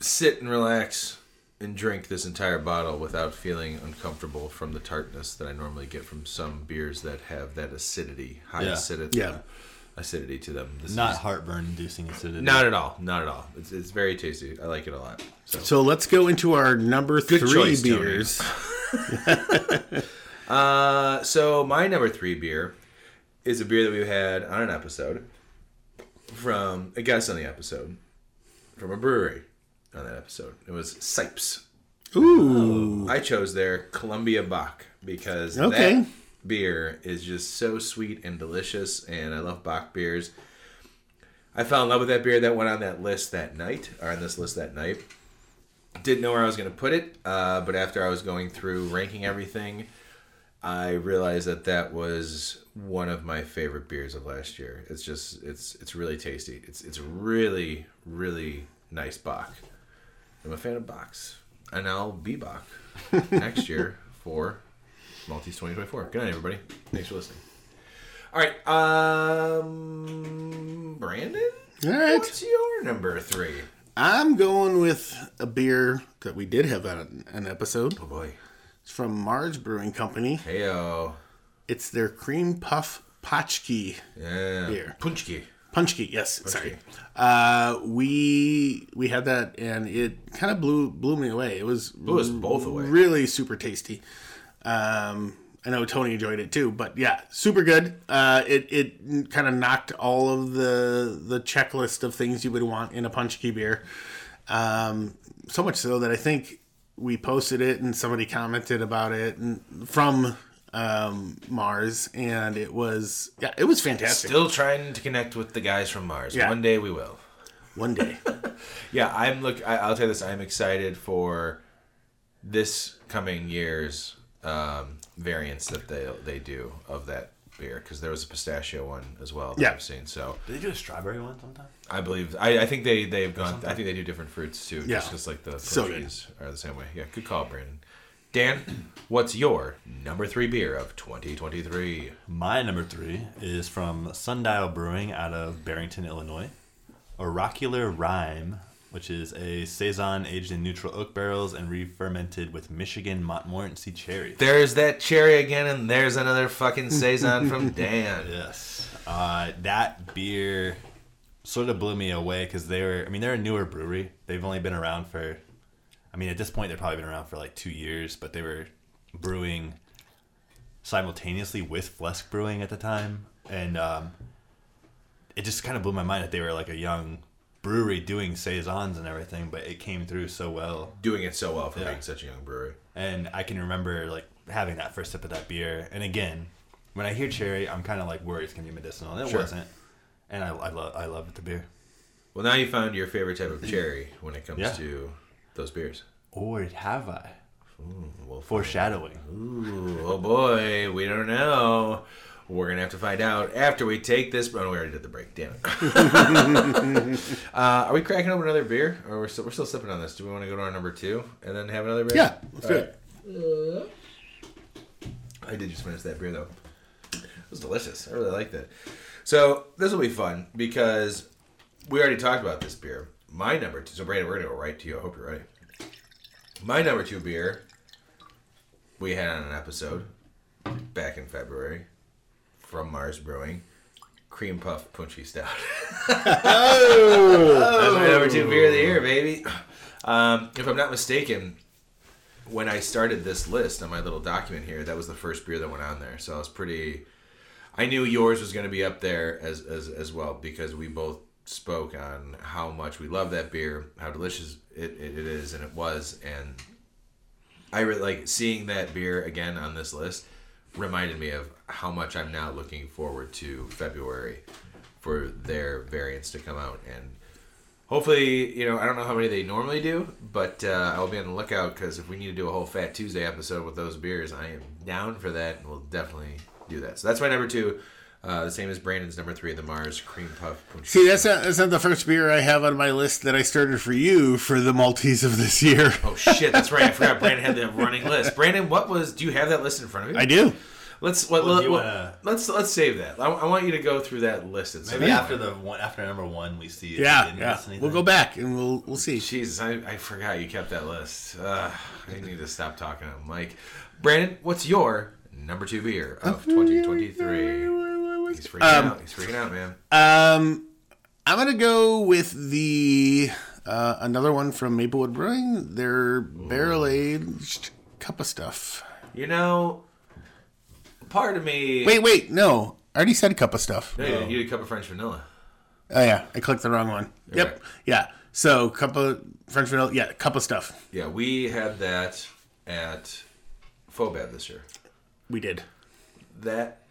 sit and relax and drink this entire bottle without feeling uncomfortable from the tartness that I normally get from some beers that have that acidity, high Yeah. acidity, Yeah. Acidity to them. This Not is, heartburn inducing acidity. not at all, not at all. It's, it's very tasty. I like it a lot. So. So let's go into our number Good three choice, beers. *laughs* *laughs* Uh, so my number three beer is a beer that we had on an episode from a guest on the episode from a brewery on that episode. It was Sipes. Ooh. I chose their Columbia Bock because Okay. that beer is just so sweet and delicious, and I love Bock beers. I fell in love with that beer that went on that list that night, or on this list that night. Didn't know where I was going to put it, uh, but after I was going through ranking everything, I realized that that was one of my favorite beers of last year. It's just it's it's really tasty. It's it's really really nice Bock. I'm a fan of Bocks, and I'll be Bach *laughs* next year for Malteez 2024. Good night, everybody. Thanks for listening. All right, um, Brandon, All right. what's your number three? I'm going with a beer that we did have on an episode. Oh boy, It's from Marz Brewing Company. heyo, It's their cream puff potchki yeah, Beer. Punchki. Punchki, yes, sorry. Uh, we we had that and it kind of blew blew me away. It was Blew us both away. Really super tasty. Um, I know Tony enjoyed it too, but yeah, super good. Uh, it it kind of knocked all of the the checklist of things you would want in a punchki beer. Um, so much so that I think we posted it and somebody commented about it and from um, Marz, and it was yeah, it was fantastic. Still trying to connect with the guys from Marz. Yeah. One day we will. One day. *laughs* Yeah, I'm look. I, I'll tell you this. I'm excited for this coming year's um, variants that they they do of that beer because there was a pistachio one as well that Yeah. I've seen. So Did they do a strawberry one sometime? I believe I, I think they they've gone. I think they do different fruits too. Yeah. just because like the So are the same way. Yeah, good call, Brandon. Dan, what's your number three beer of 2023? My number three is from Sundial Brewing out of Barrington, Illinois. Oracular Rhyme, which is a saison aged in neutral oak barrels and re-fermented with Michigan Montmorency cherry. There's that cherry again, and there's another fucking saison from *laughs* Dan. Yes, uh, that beer sort of blew me away because they were. I mean, they're a newer brewery. They've only been around for. I mean, at this point, they've probably been around for like two years, but they were brewing simultaneously with Flesk Brewing at the time, and um, it just kind of blew my mind that they were like a young brewery doing saisons and everything, but it came through so well. Doing it so well for Yeah. being such a young brewery. And I can remember like having that first sip of that beer. And again, when I hear cherry, I'm kind of like worried it's gonna be medicinal. And it Sure. wasn't. And I, I love I love the beer. Well, now you found your favorite type of *laughs* cherry when it comes Yeah. to those beers. Or have I? Well, Foreshadowing. Ooh, oh boy, we don't know. We're gonna have to find out after we take this. Oh, we already did the break. Damn it. *laughs* uh, are we cracking open another beer, or we're still we're still sipping on this? Do we want to go to our number two and then have another beer? Yeah, let's do All it. I did just finish that beer though. It was delicious. I really liked it. So this will be fun because we already talked about this beer. My number two. So Brandon, we're gonna go right to you. I hope you're ready. My number two beer we had on an episode back in February from Marz Brewing. Cream Puff Punchy Stout. Oh! That's my number two beer of the year, baby. Um, if I'm not mistaken, when I started this list on my little document here, that was the first beer that went on there. So I was pretty. I knew yours was going to be up there as, as as well because we both spoke on how much we love that beer, how delicious it, it, it is, and it was. And I really like seeing that beer again on this list. Reminded me of how much I'm now looking forward to February for their variants to come out and hopefully, you know, I don't know how many they normally do, but uh, I'll be on the lookout because if we need to do a whole Fat Tuesday episode with those beers, I am down for that, and we'll definitely do that. So that's my number two. Uh, the same as Brandon's number three, the Marz Cream Puff. Punch. See, that's not, that's not the first beer I have on my list that I started for you for the Malteez of this year. Oh shit, that's right. I *laughs* forgot Brandon had the running list. Brandon, what was? Do you have that list in front of you? I do. Let's let, Well, do let, you let- wanna- let's let's save that. I, I want you to go through that list. And Maybe after the one after number one, we see. yeah, yeah. We'll go back and we'll we'll see. Jesus, I, I forgot you kept that list. Uh, I need to stop talking to Mike. Brandon, what's your number two beer of 2023? He's freaking out. He's freaking out, man. Um, I'm gonna go with the uh, another one from Maplewood Brewing. Their barrel aged cup of stuff. You know, part of me. Wait, wait, no. I already said cup of stuff. No, you, you did a cup of French vanilla. Oh yeah, I clicked the wrong one. Yep. right. Yeah. So cup of French vanilla. Yeah, cup of stuff. Yeah, we had that at FoBAB this year. We did. That.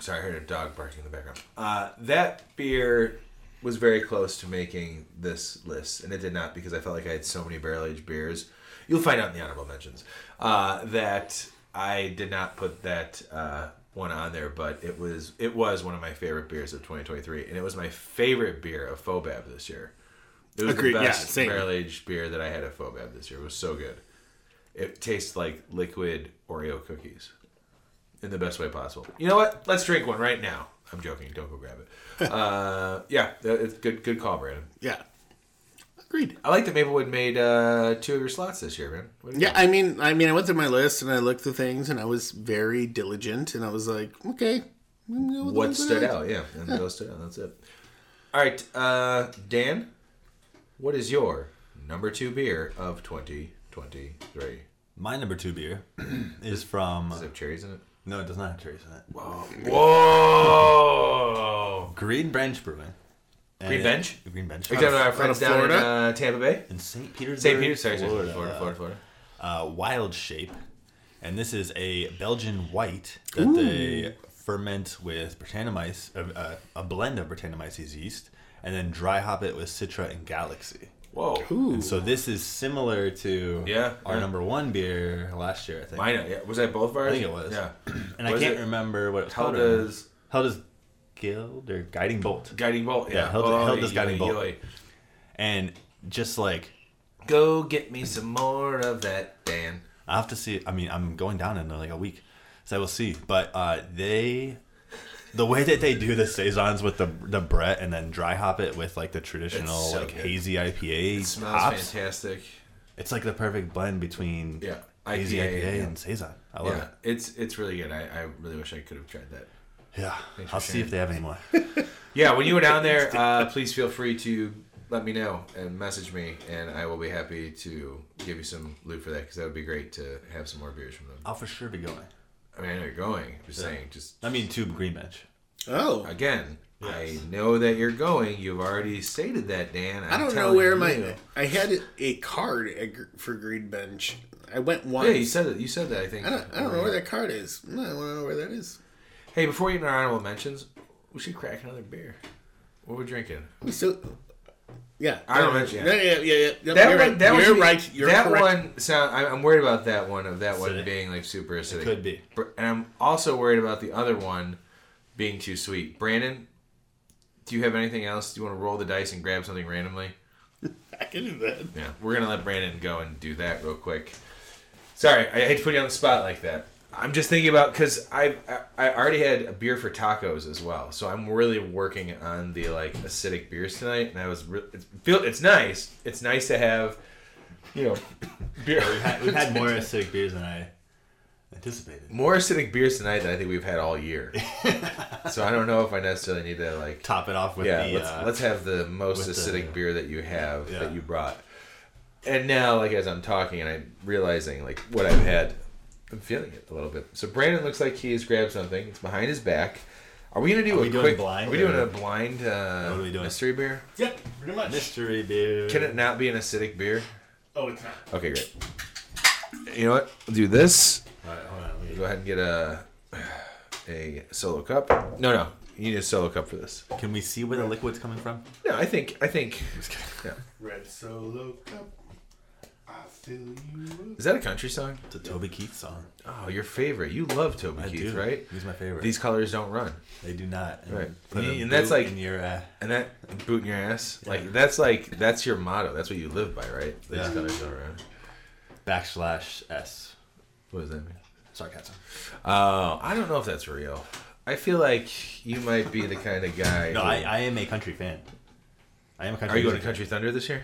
Sorry, I heard a dog barking in the background. Uh, that beer was very close to making this list, and it did not because I felt like I had so many barrel aged beers. You'll find out in the honorable mentions uh, that I did not put that uh, one on there, but it was it was one of my favorite beers of 2023, and it was my favorite beer of Fobab this year. It was Agreed, the best same. barrel aged beer that I had at Fobab this year. It was so good. It tastes like liquid Oreo cookies in the best way possible. You know what? Let's drink one right now. I'm joking. Don't go grab it. *laughs* uh, yeah, it's good. Good call, Brandon. Yeah. Agreed. I like that Maplewood made uh, two of your slots this year, man. What do you Yeah, I mean, I mean, I went through my list and I looked through things and I was very diligent and I was like, okay, I'm go with what stood out? Yeah, and those stood out. That's it. All right, uh, Dan, what is your number two beer of 2023? My number two beer *clears throat* is from. Does it have cherries in it? No, it does not have cherries in it. Whoa! Whoa. Green Bench Brewing. And Green it- Bench? Green Bench. Are you talking about our friends of down in Florida? uh, Tampa Bay? in St. Petersburg. St. Peter, sorry, sorry, Florida. Florida, Florida, Florida. uh, Wild Shape, and this is a Belgian white that they ferment with Brettanomyces, uh, uh, a blend of Brettanomyces yeast, and then dry hop it with Citra and Galaxy. Whoa. And so this is similar to Yeah, our yeah. number one beer last year, I think. Mine, yeah. Was that both of ours? I think it was. Yeah. and I can't it- remember what it's How called. does How does Guild or Guiding Bolt? Guiding Bolt? Yeah, Yeah, held- Oh, held this yoy, Guiding Bolt. yoy. And just like Go get me some more of that, Dan. I have to see. I mean, I'm going down in like a week, so I will see. But uh, they, the way that they do the saisons with the the Brett and then dry hop it with like the traditional so like good. hazy IPA It smells hops, fantastic. it's like the perfect blend between Yeah, hazy IPA, IPA, yeah. and saison. I love Yeah, it. it's it's really good. I, I really wish I could have tried that. Yeah, I'll see if they have any more. *laughs* *laughs* Yeah, when you go down there, uh, *laughs* please feel free to let me know and message me, and I will be happy to give you some loot for that because that would be great to have some more beers from them. I'll for sure be going. I mean, I know you're going. I'm just saying, just I mean, to Green Bench. Oh, again. I know that you're going. You've already stated that, Dan. I'm I don't know telling where you. my. I had a card at Gr- for Green Bench. I went once. Yeah, you said it. You said that. I think. I don't, I don't know where that card is. I don't know where that is. Hey, before we get into our honorable mentions, we should crack another beer. What are we drinking? We still. Yeah, I don't mention Yeah, it. yeah, yeah. yeah. That you're one, right. that one you're should be- right. You're that correct. one sound. I- I'm worried about that one of that one being like super acidic. could be. Br- and I'm also worried about the other one being too sweet. Brandon, do you have anything else? Do you want to roll the dice and grab something randomly? *laughs* I can do that. Yeah, we're gonna let Brandon go and do that real quick. Sorry, I hate to put you on the spot like that. I'm just thinking about because I I already had a beer for tacos as well, so I'm really working on the like acidic beers tonight, and I was re- it's, feel it's nice. It's nice to have, you know, *coughs* beer. We've had, we've had more *laughs* acidic beers than I anticipated. more acidic beers tonight than I think we've had all year. *laughs* so I don't know if I necessarily need to like Top it off with yeah. the. let's, uh, let's have the most acidic the- beer that you have Yeah. that you brought. And now, like as I'm talking and I'm realizing like what I've had, I'm feeling it a little bit. So Brandon looks like he has grabbed something. It's behind his back. Are we gonna do Are a we doing quick? blind Are we doing or- a blind uh, What are we doing? mystery beer? Yep, pretty much. mystery beer. Can it not be an acidic beer? Oh, it's not. Okay, great. You know what? We'll do this. All right, hold on. let me- Go ahead and get a a solo cup. No, no, you need a solo cup for this. Can we see where the liquid's coming from? No, I think I think. Yeah. Red Solo Cup. I fill you up. Is that a country song? It's a Toby Keith song. Oh, your favorite. You love Toby I Keith, do. right? He's my favorite. These colors don't run, they do not. And Right. Put a And that's boot like- in your. Uh, and that boot in your ass. Like that's like that's your motto. That's what you live by, right? These Yeah. colors don't run. backslash s. What does that mean? Sarcasm. Oh, I don't know if that's real. I feel like you might be the kind of guy. No, who- I, I am a country fan. I am a country. Are you going to music Country Thunder this year?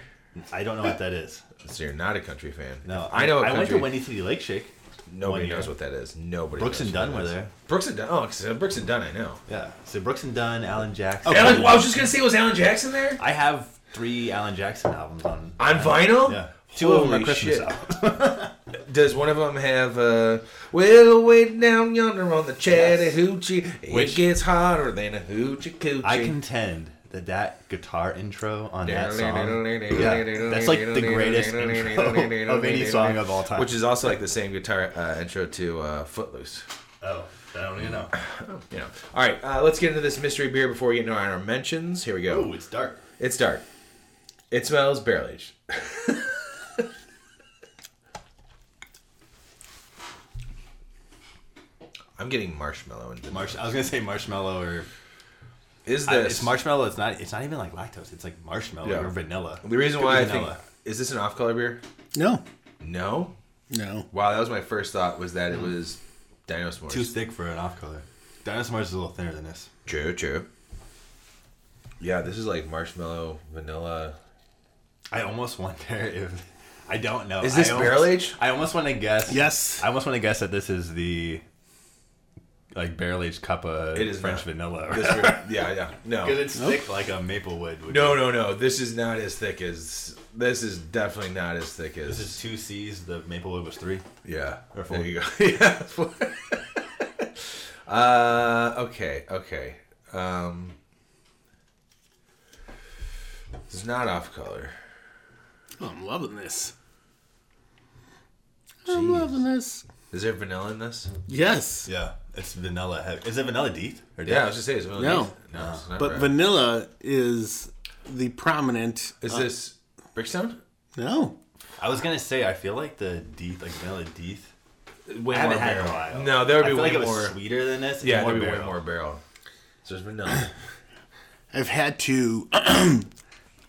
I don't know what that is. So you're not a country fan. No, I know. a I went to country- Windy City Lake Shake. Nobody knows what that is. Nobody. Brooks and Dunn were there. Brooks and Dunn. Oh, uh, Brooks and Dunn. I know. Yeah. So Brooks and Dunn, Alan Jackson. Alan, well, I was just gonna say, was Alan Jackson there I have three Alan Jackson albums on. on vinyl? Yeah. Two of them are Christmas albums. *laughs* *laughs* Does one of them have uh, "Well, way down yonder on the Chattahoochee, it Which- gets hotter than a hoochie coochie"? I contend the that guitar intro on that song. Yeah, that's like the greatest *laughs* intro of any song of all time. Which is also like the same guitar uh, intro to uh, Footloose. oh, I don't even know. *clears throat* You know. All right, uh, let's get into this mystery beer before we get into our mentions. Here we go. Oh, it's dark. It's dark. It smells barrel aged. *laughs* I'm getting marshmallow and Marsh. I was gonna say marshmallow or Is I, this it's marshmallow. It's not. It's not even like lactose. It's like marshmallow Yeah. or vanilla. The reason Could be why I vanilla. think is this an off color beer? No, No. no. Wow, that was my first thought was that it was Dino S'mores. too thick for an off color. Dino S'mores is a little thinner than this. True, true. Yeah, this is like marshmallow, vanilla. I almost wonder if I don't know. Is this I almost- barrel aged? I almost want to guess. Yes. I almost want to guess that this is the like barrel aged cup of It is French not. vanilla. This yeah, yeah. No. Because it's thick like a Maplewood. would No, be. no, no. This is not as thick as. This is definitely not as thick as. This is two C's. The Maplewood was three. Yeah. Or four. There you go. *laughs* yeah. uh. Okay. Okay. Um. It's not off color. Oh, I'm loving this. I'm loving this. Is there vanilla in this? Yes, Yeah, it's vanilla heavy. Is it vanilla deep? Or Yeah, I was just saying. Is vanilla No. neat? no, it's not but red. vanilla is the prominent. Is uh, this Brickstone? no? I was gonna say I feel like the deep, like vanilla deep. Way I haven't more had it in a barrel. while. No, there would I be feel way like it was more. sweeter than this. and Yeah, more there would be way barrel. more barrel. So there's vanilla. I've had to *clears throat*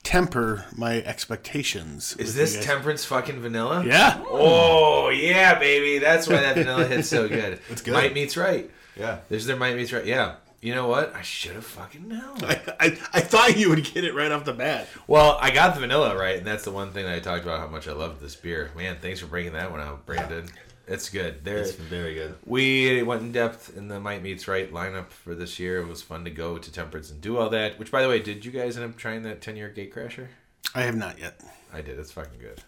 temper my expectations. Is this temperance fucking vanilla? Yeah. Oh yeah, baby. That's why that vanilla hits so good. *laughs* It's good. Might meets right. Yeah. There's their might meets right. Yeah. You know what? I should have fucking known. *laughs* I, I, I thought you would get it right off the bat. Well, I got the vanilla right, and that's the one thing that I talked about how much I loved this beer. Man, thanks for bringing that one out, Brandon. It's good. There, It's very good. we went in depth in the Might Meets Right lineup for this year. It was fun to go to Temperance and do all that. Which, by the way, did you guys end up trying that 10 year Gate Crasher? I have not yet. I did. It's fucking good.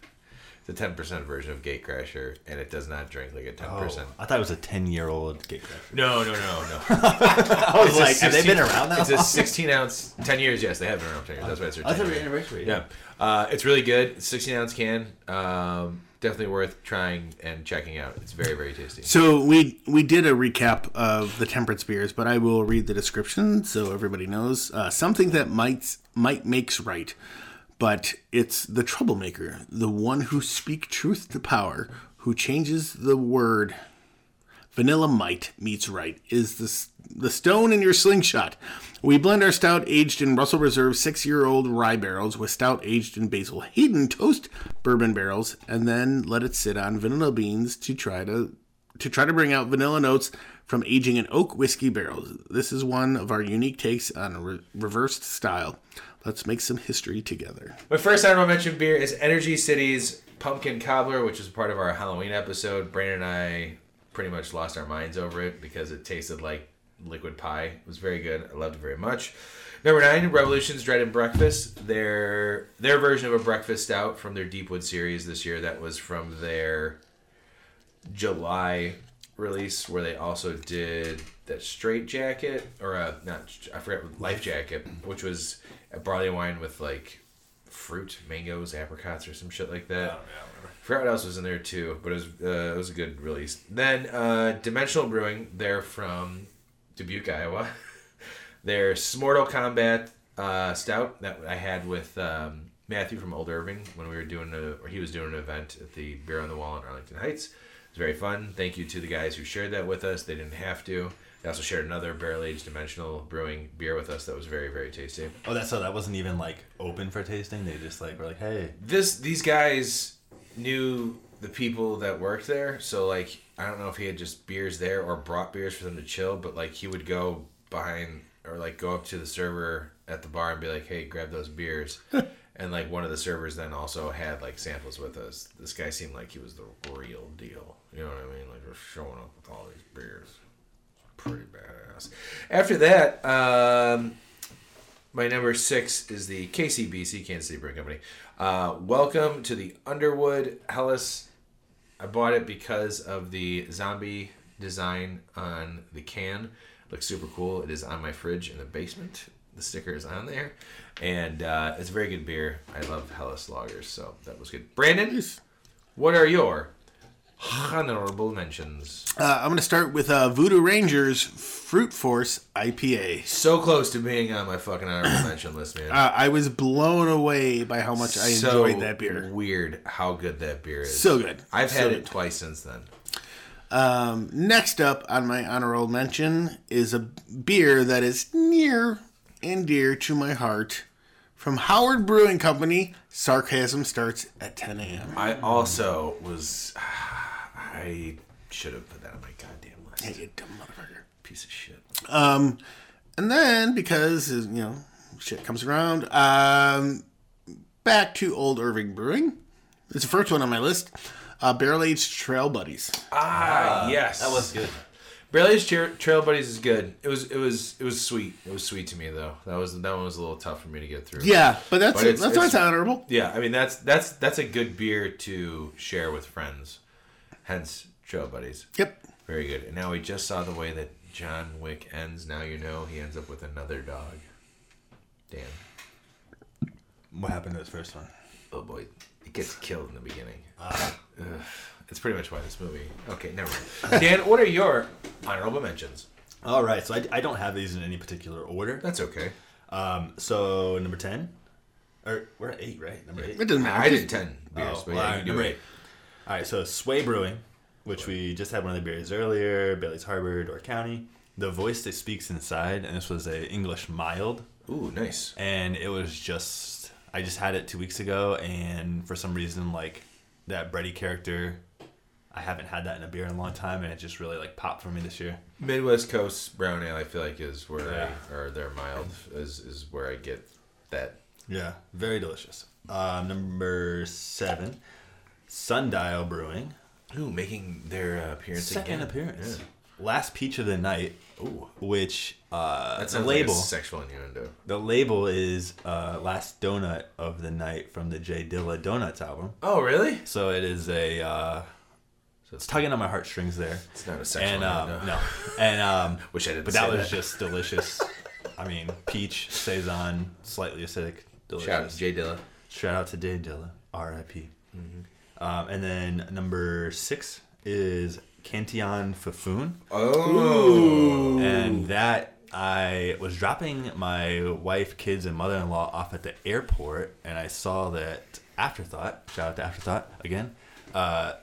It's a 10% version of Gate Crasher, and it does not drink like a 10%. Oh, I thought it was a ten-year-old gate crasher. No, no, no, no. *laughs* I was It's like, have they been around that It's a 16 ounce, 10 years. Yes, they have been around 10 years. That's why it's their oh, I thought year. anniversary. Yeah, uh, it's really good. 16 ounce can. Um, definitely worth trying and checking out. It's very, very tasty. So we we did a recap of the temperance beers, but I will read the description so everybody knows uh, something that might might makes right, but it's the troublemaker, the one who speak truth to power, who changes the word. Vanilla might meets right is the the stone in your slingshot. We blend our stout aged in Russell Reserve six year old rye barrels with stout aged in Basil Hayden toast bourbon barrels, and then let it sit on vanilla beans to try to to try to bring out vanilla notes from aging in oak whiskey barrels. This is one of our unique takes on a re- reversed style. Let's make some history together. My first honorable mention beer is Energy City's Pumpkin Cobbler, which is part of our Halloween episode. Brandon and I pretty much lost our minds over it because it tasted like liquid pie. It was very good. I loved it very much. Number nine, Revolution's Dread and Breakfast. Their their version of a breakfast stout from their Deepwood series this year. That was from their July release where they also did that straight jacket or uh not I forgot life jacket which was a barley wine with like fruit mangoes apricots or some shit like that forgot what else was in there too but it was uh, it was a good release then uh Dimensional Brewing they're from Dubuque Iowa *laughs* their Smortal Combat uh, stout that I had with um, Matthew from Old Irving when we were doing a, or he was doing an event at the Beer on the Wall in Arlington Heights. It was very fun. Thank you to the guys who shared that with us. They didn't have to. They also shared another barrel aged dimensional brewing beer with us that was very very tasty. Oh, that's so that wasn't even like open for tasting. They just like were like, hey, This these guys knew the people that worked there, so like I don't know if he had just beers there or brought beers for them to chill, but like he would go behind or like go up to the server at the bar and be like, "Hey, grab those beers." *laughs* and like one of the servers then also had like samples with us. This guy seemed like he was the real deal. You know what I mean? Like just showing up with all these beers. Pretty badass. After that, um, my number six is the KCBC, Kansas City Brewing Company. Uh, welcome to the Underwood Helles. I bought it because of the zombie design on the can. Looks super cool. It is on my fridge in the basement. the sticker is on there, and uh, it's a very good beer. I love Helles Lagers, so that was good. Brandon, what are your honorable mentions? Uh, I'm going to start with uh, Voodoo Rangers Fruit Force IPA. So close to being on my fucking honorable mention list, man. Uh, I was blown away by how much I so enjoyed that beer. Weird how good that beer is. So good. I've So had good. it twice since then. Um, next up on my honorable mention is a beer that is near and dear to my heart from Howard Brewing Company. Sarcasm starts at 10 a.m. I also was. I should have put that on my goddamn list. Hey, you dumb motherfucker. Piece of shit. Um, and then because you know shit comes around, um, back to Old Irving Brewing. It's the first one on my list. Uh, Barrel Aged Trail Buddies. Ah, yes, That was good. Barely's Trail, Trail Buddies is good. It was, it was, it was sweet. It was sweet to me though. That was that one was a little tough for me to get through. Yeah, but that's But it's- that's why it's- it's honorable. Yeah, I mean that's that's that's a good beer to share with friends. Hence, Trail Buddies. Yep. Very good. And now we just saw the way that John Wick ends. Now you know he ends up with another dog. Dan. What happened to his first one? Oh boy, it gets killed in the beginning. Ugh. It's pretty much why this movie. Okay, never mind. *laughs* Dan, what are your honorable mentions? All right, so I, I don't have these in any particular order. That's okay. Um, so number ten, or we're at eight, right? Number eight. It doesn't matter. I did ten beers, Oh, but well, yeah, all you right, do number it. eight. All right, so Sway Brewing, which we just had one of the beers earlier, Bailey's Harbor, Door County. The voice that speaks inside, and this was a English mild, Ooh, nice. and it was just I just had it two weeks ago, and for some reason, like that bready character, I haven't had that in a beer in a long time, and it just really like popped for me this year. Midwest Coast Brown Ale, I feel like is where Yeah. I, or their mild is is where I get that. Yeah, very delicious. Uh, number seven, Sundial Brewing. Ooh, making their uh, appearance Second again. appearance. Last peach of the night, Ooh, which uh, that the sounds label. like a sexual innuendo. the label is uh, last donut of the night from the J Dilla Donuts album. Oh, really? So it is a. Uh, so it's tugging on my heartstrings there. It's not a sexual And um, innuendo. no, and um, *laughs* Wish I didn't But say that was that. just *laughs* delicious. I mean, peach saison, slightly acidic, delicious. Shout out to J Dilla. Shout out to Dave Dilla, R.I.P. Mm-hmm. Um, and then number six is Cantillon Fou' Foune, Oh, and that I was dropping my wife, kids, and mother-in-law off at the airport, and I saw that Afterthought. Shout out to Afterthought again. Uh,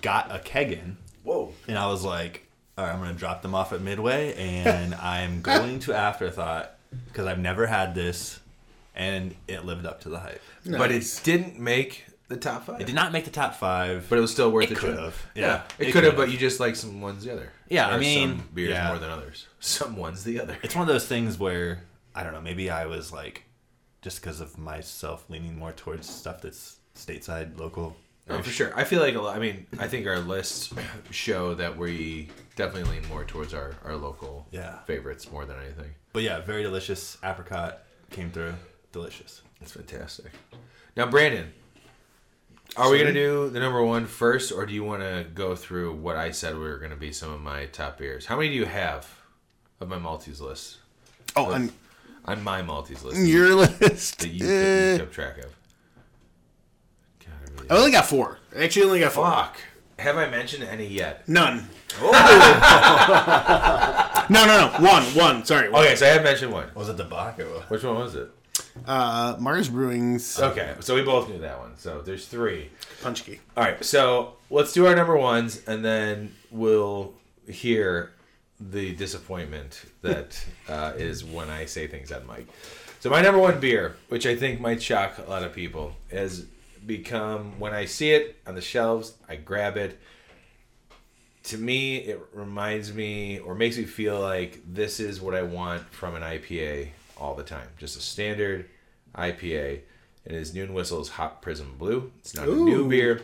got a keg in, whoa! and I was like, all right, I'm going to drop them off at Midway, and *laughs* I'm going to Afterthought because I've never had this, and it lived up to the hype. But it didn't make the top five. It did not make the top five, But it was still worth It the could have. Yeah, Yeah, it, it could have, but you just like some ones the other. Yeah, I mean, some beers yeah. more than others. *laughs* Some ones the other. it's one of those things where I don't know. Maybe I was like, just because of myself leaning more towards stuff that's stateside, local. Oh, for sure. I feel like a lot. I mean, I think our lists show that we definitely lean more towards our, our local Yeah. favorites more than anything. But yeah, very delicious. Apricot came through. Delicious. It's fantastic. Now, Brandon, are we gonna do the number one first, or do you want to go through what I said we were gonna be some of my top beers? How many do you have of my Malteez list? Oh, on On my Malteez list your list. that you, eh, you kept track of. God, I really- I only got four. I actually only got four. Fuck. Have I mentioned any yet? None. Oh. *laughs* No, no, no. One, one. Sorry. one. Okay, so I have mentioned one. Was it the Bock or what? Which one was it? Uh, Marz Brewing's Okay, so we both knew that one. So there's three. Punch Key. All right, so let's do our number ones, and then we'll hear the disappointment that uh, is when I say things on mic. So my number one beer, which I think might shock a lot of people, has become when I see it on the shelves, I grab it. To me, it reminds me or makes me feel like this is what I want from an IPA all the time. Just a standard IPA. And It is Noon Whistle's Hot Prism Blue. It's not a new beer,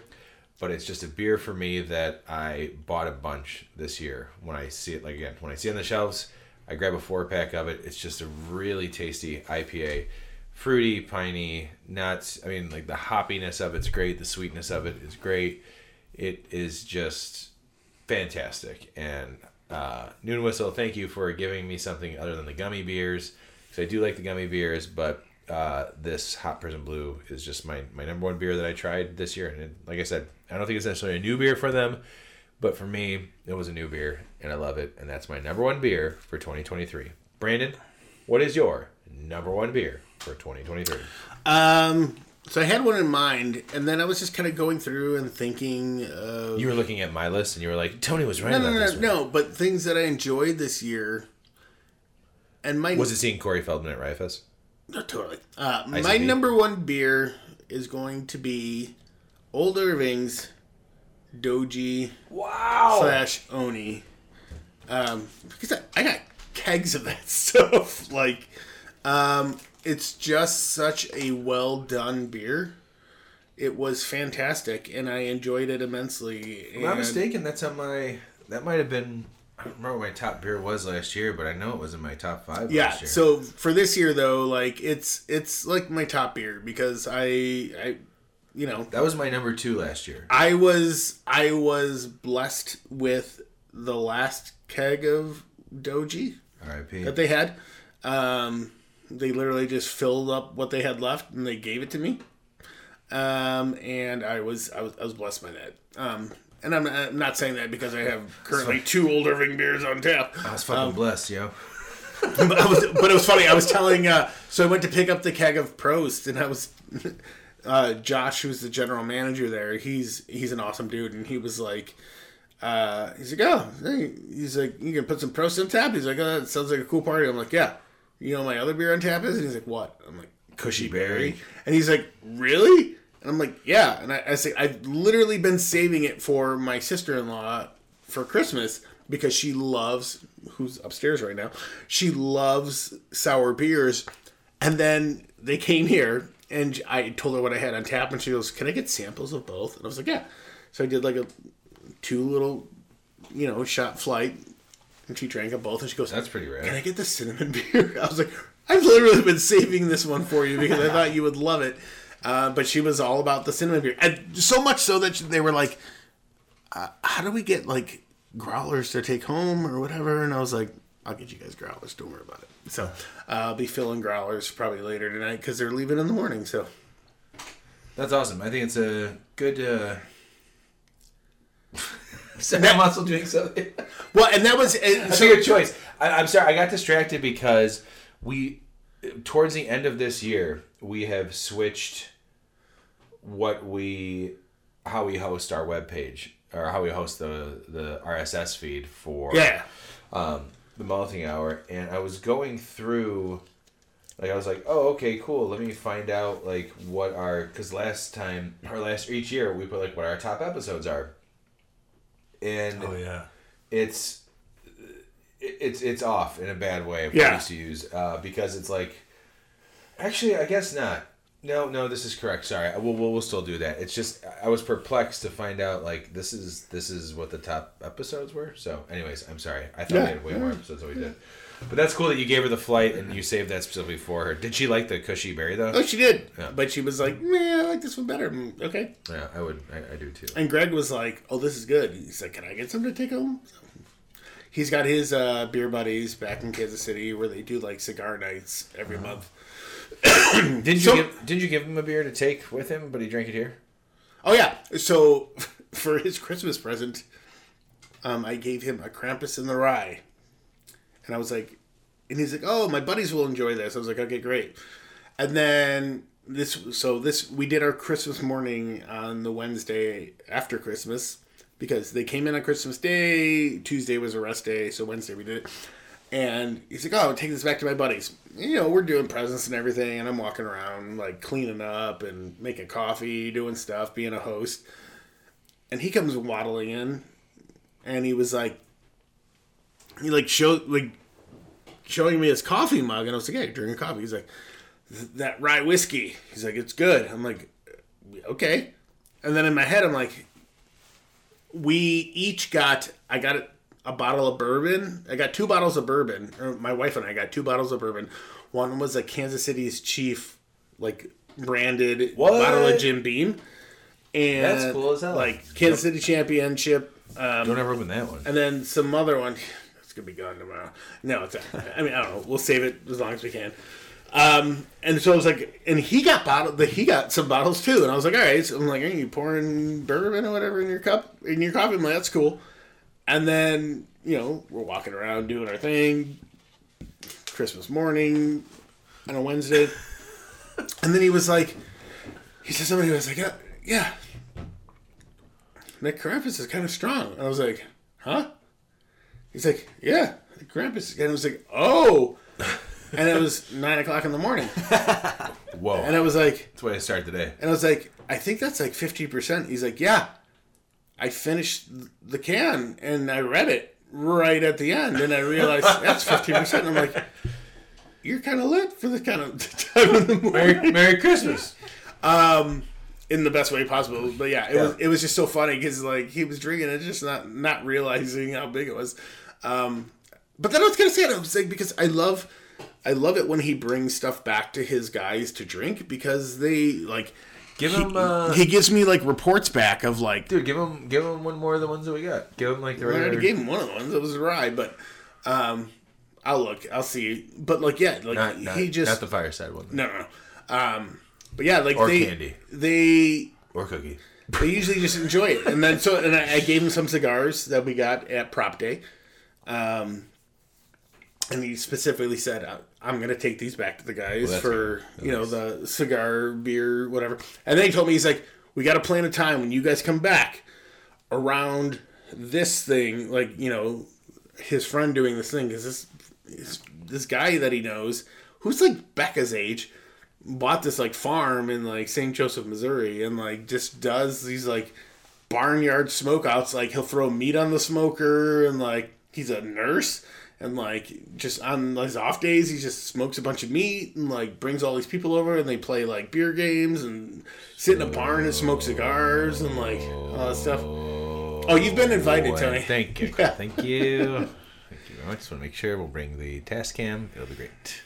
but it's just a beer for me that I bought a bunch this year. When I see it, like again, when I see it on the shelves, I grab a four pack of it. It's just a really tasty IPA, fruity, piney, nuts. I mean, like the hoppiness of it's great. The sweetness of it is great. It is just fantastic. And uh, Noon Whistle, thank you for giving me something other than the gummy beers So I do like the gummy beers, but uh, this Hot Prison Blue is just my, my number one beer that I tried this year. And it, like I said, I don't think it's necessarily a new beer for them, but for me, it was a new beer, and I love it. And that's my number one beer for 2023. Brandon, what is your number one beer for 2023? Um, so I had one in mind, and then I was just kind of going through and thinking of You were looking at my list, and you were like, Tony was right no, about no, this no, one. no, but things that I enjoyed this year. And my Was it seeing Corey Feldman at Rifus? No, totally. Uh, my number one beer is going to be Old Irving's Doji Wow. slash Oni. Um, because I, I got kegs of that *laughs* stuff. Like, um, it's just such a well done beer. It was fantastic, and I enjoyed it immensely. If I'm not mistaken, that's on my. That might have been. I don't remember what my top beer was last year, but I know it was in my top five Yeah. last year. So for this year, though, like it's it's like my top beer because I I, you know, that was my number two last year. I was I was blessed with the last keg of Doji R.I.P. that they had. Um, they literally just filled up what they had left and they gave it to me. Um, and I was I was I was blessed by that. Um, and I'm, I'm not saying that because I have currently two old Irving beers on tap. I was fucking blessed, yo. *laughs* but, I was, but it was funny. I was telling, uh, so I went to pick up the keg of Prost, and I was, *laughs* uh, Josh, who's the general manager there. He's he's an awesome dude, and he was like, uh, he's like, oh, hey. he's like, you can put some Prost on tap. He's like, oh, that sounds like a cool party. I'm like, yeah. You know, my other beer on tap is, and he's like, what? I'm like, Cushy berry. and he's like, really? And I'm like, yeah. And I, I say, I've literally been saving it for my sister in law for Christmas because she loves, who's upstairs right now, she loves sour beers. And then they came here and I told her what I had on tap and she goes, can I get samples of both? And I was like, yeah. So I did like a two little, you know, shot flight and she drank them both and she goes, That's pretty rare. Can I get the cinnamon *laughs* beer? I was like, I've literally been saving this one for you because I *laughs* thought you would love it. Uh, but she was all about the cinnamon beer, and so much so that they were like, uh, "How do we get like growlers to take home or whatever?" And I was like, "I'll get you guys growlers. Don't worry about it." So uh, I'll be filling growlers probably later tonight because they're leaving in the morning. So That's awesome. I think it's a good. Uh... *laughs* I'm also doing something. well, and that was and so, a good choice. I, I'm sorry, I got distracted because we, towards the end of this year, we have switched what we, how we host our webpage or how we host the the RSS feed for yeah. um, the Malting hour, and I was going through, like I was like, oh okay, cool. Let me find out like what our because last time or last each year we put like what our top episodes are, and Oh yeah. it's it's it's off in a bad way of Yeah. to use uh, because it's like actually I guess not. No, no, this is correct. Sorry, we'll, we'll we'll still do that. It's just I was perplexed to find out like this is this is what the top episodes were. So, anyways, I'm sorry. I thought Yeah. we had way more episodes than we did. But that's cool that you gave her the flight and you saved that specifically for her. Did she like the cushy berry though? Oh, she did, Yeah. but she was like, "Man, I like this one better." Mm, Okay. Yeah, I would. I, I do too. And Greg was like, "Oh, this is good." He said, "Can I get some to take home?" So he's got his uh, beer buddies back in Kansas City where they do like cigar nights every month. *coughs* Didn't you So- give Didn't you give him a beer to take with him, but he drank it here? Oh yeah. So *laughs* for his Christmas present, um, I gave him a Krampus in the rye, and I was like, and he's like, "Oh, my buddies will enjoy this." I was like, "Okay, great." And then this, so this, we did our Christmas morning on the Wednesday after Christmas because they came in on Christmas Day. Tuesday was a rest day, so Wednesday we did it. And he's like, "Oh, take this back to my buddies." You know, we're doing presents and everything, and I'm walking around like cleaning up and making coffee, doing stuff, being a host. And he comes waddling in, and he was like, he like showed like showing me his coffee mug, and I was like, "Hey, drinking coffee." He's like, "That rye whiskey." He's like, "It's good." I'm like, "Okay," and then in my head, I'm like, "We each got. I got a bottle of bourbon. I got two bottles of bourbon. Or my wife and I got two bottles of bourbon. One was a Kansas City's Chief, like branded What? bottle of Jim Beam, and That's cool as hell. Like Kansas City Championship. Um, Don't ever open that one. and then some other one. It's gonna be gone tomorrow. No, it's. I mean, I don't know. We'll save it as long as we can. Um, and so I was like, and he got bottle, he got some bottles too, and I was like, all right. So I'm like, are you pouring bourbon or whatever in your cup in your coffee? I'm like, that's cool. And then you know we're walking around doing our thing, Christmas morning on a Wednesday, *laughs* and then he was like, he said somebody was like, yeah, yeah, Nick Krampus is kind of strong. And I was like, huh? He's like, yeah, Krampus. And I was like, oh. And it was nine o'clock in the morning. *laughs* Whoa. And it was like, That's the way I start the day. and I was like, I think that's like 50%. He's like, yeah. I finished the can and I read it right at the end and I realized that's 50%. And I'm like, you're kind of lit for this kind of *laughs* time in the morning Merry, Merry Christmas. in the best way possible. But yeah, it was it was just so funny because like he was drinking it, just not not realizing how big it was. Um, but then I was gonna say it. I was like because I love I love it when he brings stuff back to his guys to drink because they like Give he, him, uh, he gives me like reports back of like Dude, give him give him one more of the ones that we got. Give him like the I already regular. gave him one of the ones. It was a rye, but um, I'll look. I'll see. But like yeah, like not, not, he just not the fireside one. no no. no. Um, but yeah, like Or they candy. they Or cookie. they usually just enjoy it. And then so and I, I gave him some cigars that we got at prop day. Um and he specifically said "I- I'm going to take these back to the guys that's for, you know, the cigar, beer, whatever. And then he told me he's like, "We got to plan a time when you guys come back around this thing, like, you know, his friend doing this thing cuz this this- this guy that he knows who's like Becca's age bought this like farm in like St. Joseph, Missouri, and like just does these like barnyard smokeouts. Like he'll throw meat on the smoker, and like he's a nurse, and like just on his off days, he just smokes a bunch of meat and like brings all these people over, and they play like beer games and sit in a barn and smoke cigars and like all that stuff. Oh, you've been invited, Tony. Thank you. *laughs* Yeah. Thank you. Thank you very much. Just want to make sure we'll bring the test cam. It'll be great.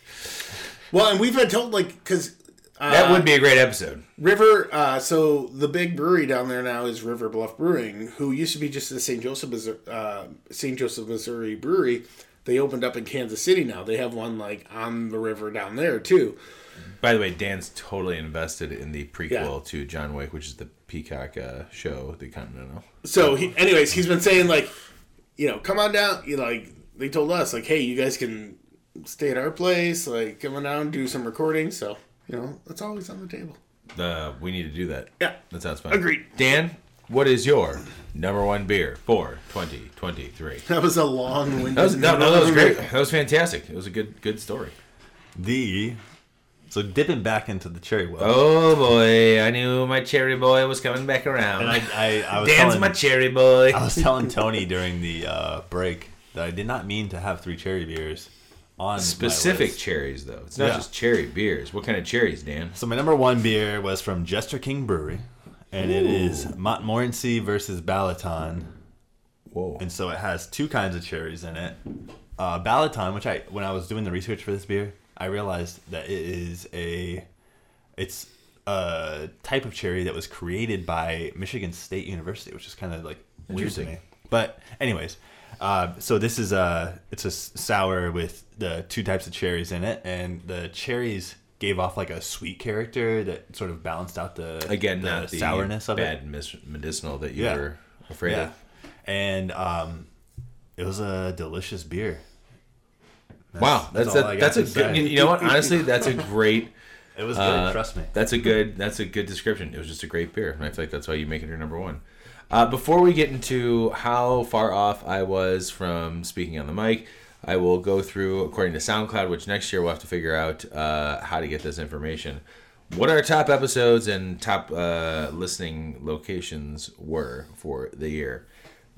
Well, and we've been told like because. That would be a great episode. River, uh, so the big brewery down there now is River Bluff Brewing, who used to be just the St. Joseph, uh, St. Joseph, Missouri brewery. They opened up in Kansas City now. They have one like on the river down there too. By the way, Dan's totally invested in the prequel Yeah. to John Wick, which is the Peacock uh, show, The Continental. So, he, anyways, he's been saying like, you know, come on down. You know, like they told us like, hey, you guys can stay at our place. Like, come on down, do some recording. So, you know, that's always on the table. The we need to do that. Yeah. that sounds fun. Agreed. Dan, what is your number one beer for 2023? *laughs* That was a long winded. That was no, no, that was *laughs* great. That was fantastic. It was a good, good story. The so dipping back into the cherry well. Oh boy, I knew my cherry boy was coming back around. And I, I, I was Dan's telling, my cherry boy. I was telling Tony during the uh, break that I did not mean to have three cherry beers on Specific cherries, though. It's not Yeah. just cherry beers. What kind of cherries, Dan? So my number one beer was from Jester King Brewery, and it is Montmorency versus Balaton. Whoa. And so it has two kinds of cherries in it. Uh, Balaton, which I when I was doing the research for this beer, I realized that it is a it's a type of cherry that was created by Michigan State University, which is kind of like weird to Interesting. me. But anyways, uh, so this is a it's a sour with the two types of cherries in it, and the cherries gave off like a sweet character that sort of balanced out the Again, the not the sourness of it. bad mis- medicinal that you Yeah. were afraid Yeah, of. and um, it was a delicious beer. Wow, that's that's a, that's a good. You know what? Honestly, that's a *laughs* great. It was good. Uh, trust me. That's a good. That's a good description. It was just a great beer, and I feel like that's why you make it your number one. Uh, before we get into how far off I was from speaking on the mic, I will go through according to SoundCloud, which next year we'll have to figure out uh, how to get this information. What our top episodes and top uh, listening locations were for the year.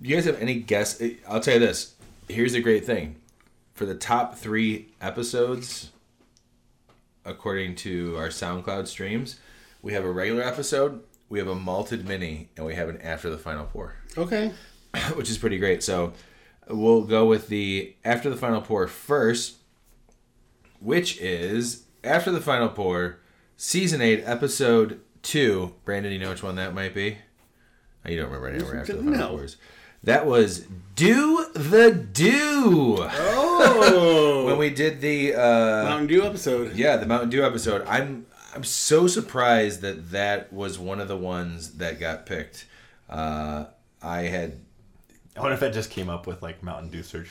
Do you guys have any guess? I'll tell you this. Here's the great thing. For the top three episodes, according to our SoundCloud streams, we have a regular episode, we have a malted mini, and we have an after the final pour, Okay. *coughs* which is pretty great. So we'll go with the after the final pour first, which is after the final pour, season eight, episode two. Brandon, you know which one that might be? Oh, you don't remember anywhere after the final No. pours. That was Do the Do. Oh, *laughs* When we did the uh, Mountain Dew episode. yeah the Mountain Dew episode, I'm I'm so surprised that that was one of the ones that got picked. Uh, I had I wonder if that just came up with like Mountain Dew search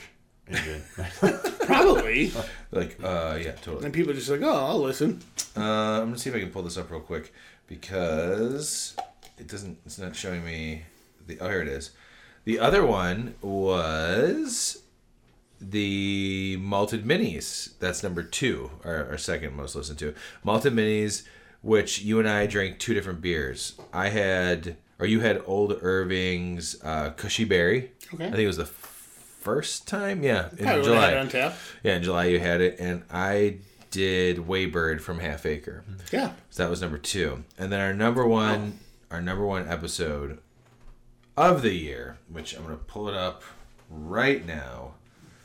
engine. *laughs* Probably. like uh, yeah totally. and people are just like, oh, I'll listen. Uh, I'm gonna see if I can pull this up real quick because it doesn't. It's not showing me the. Oh, here it is. The other one was the malted minis. That's number two, our, our second most listened to. Malted minis, which you and I drank two different beers. I had, or you had Old Irving's uh, Cushy Berry. Okay. I think it was the first time. Yeah, in Probably July. had it on tap. Yeah, in July you had it, and I did Waybird from Half Acre. Yeah. So that was number two, and then our number one, our number one episode of the year, which I'm gonna pull it up right now. *laughs*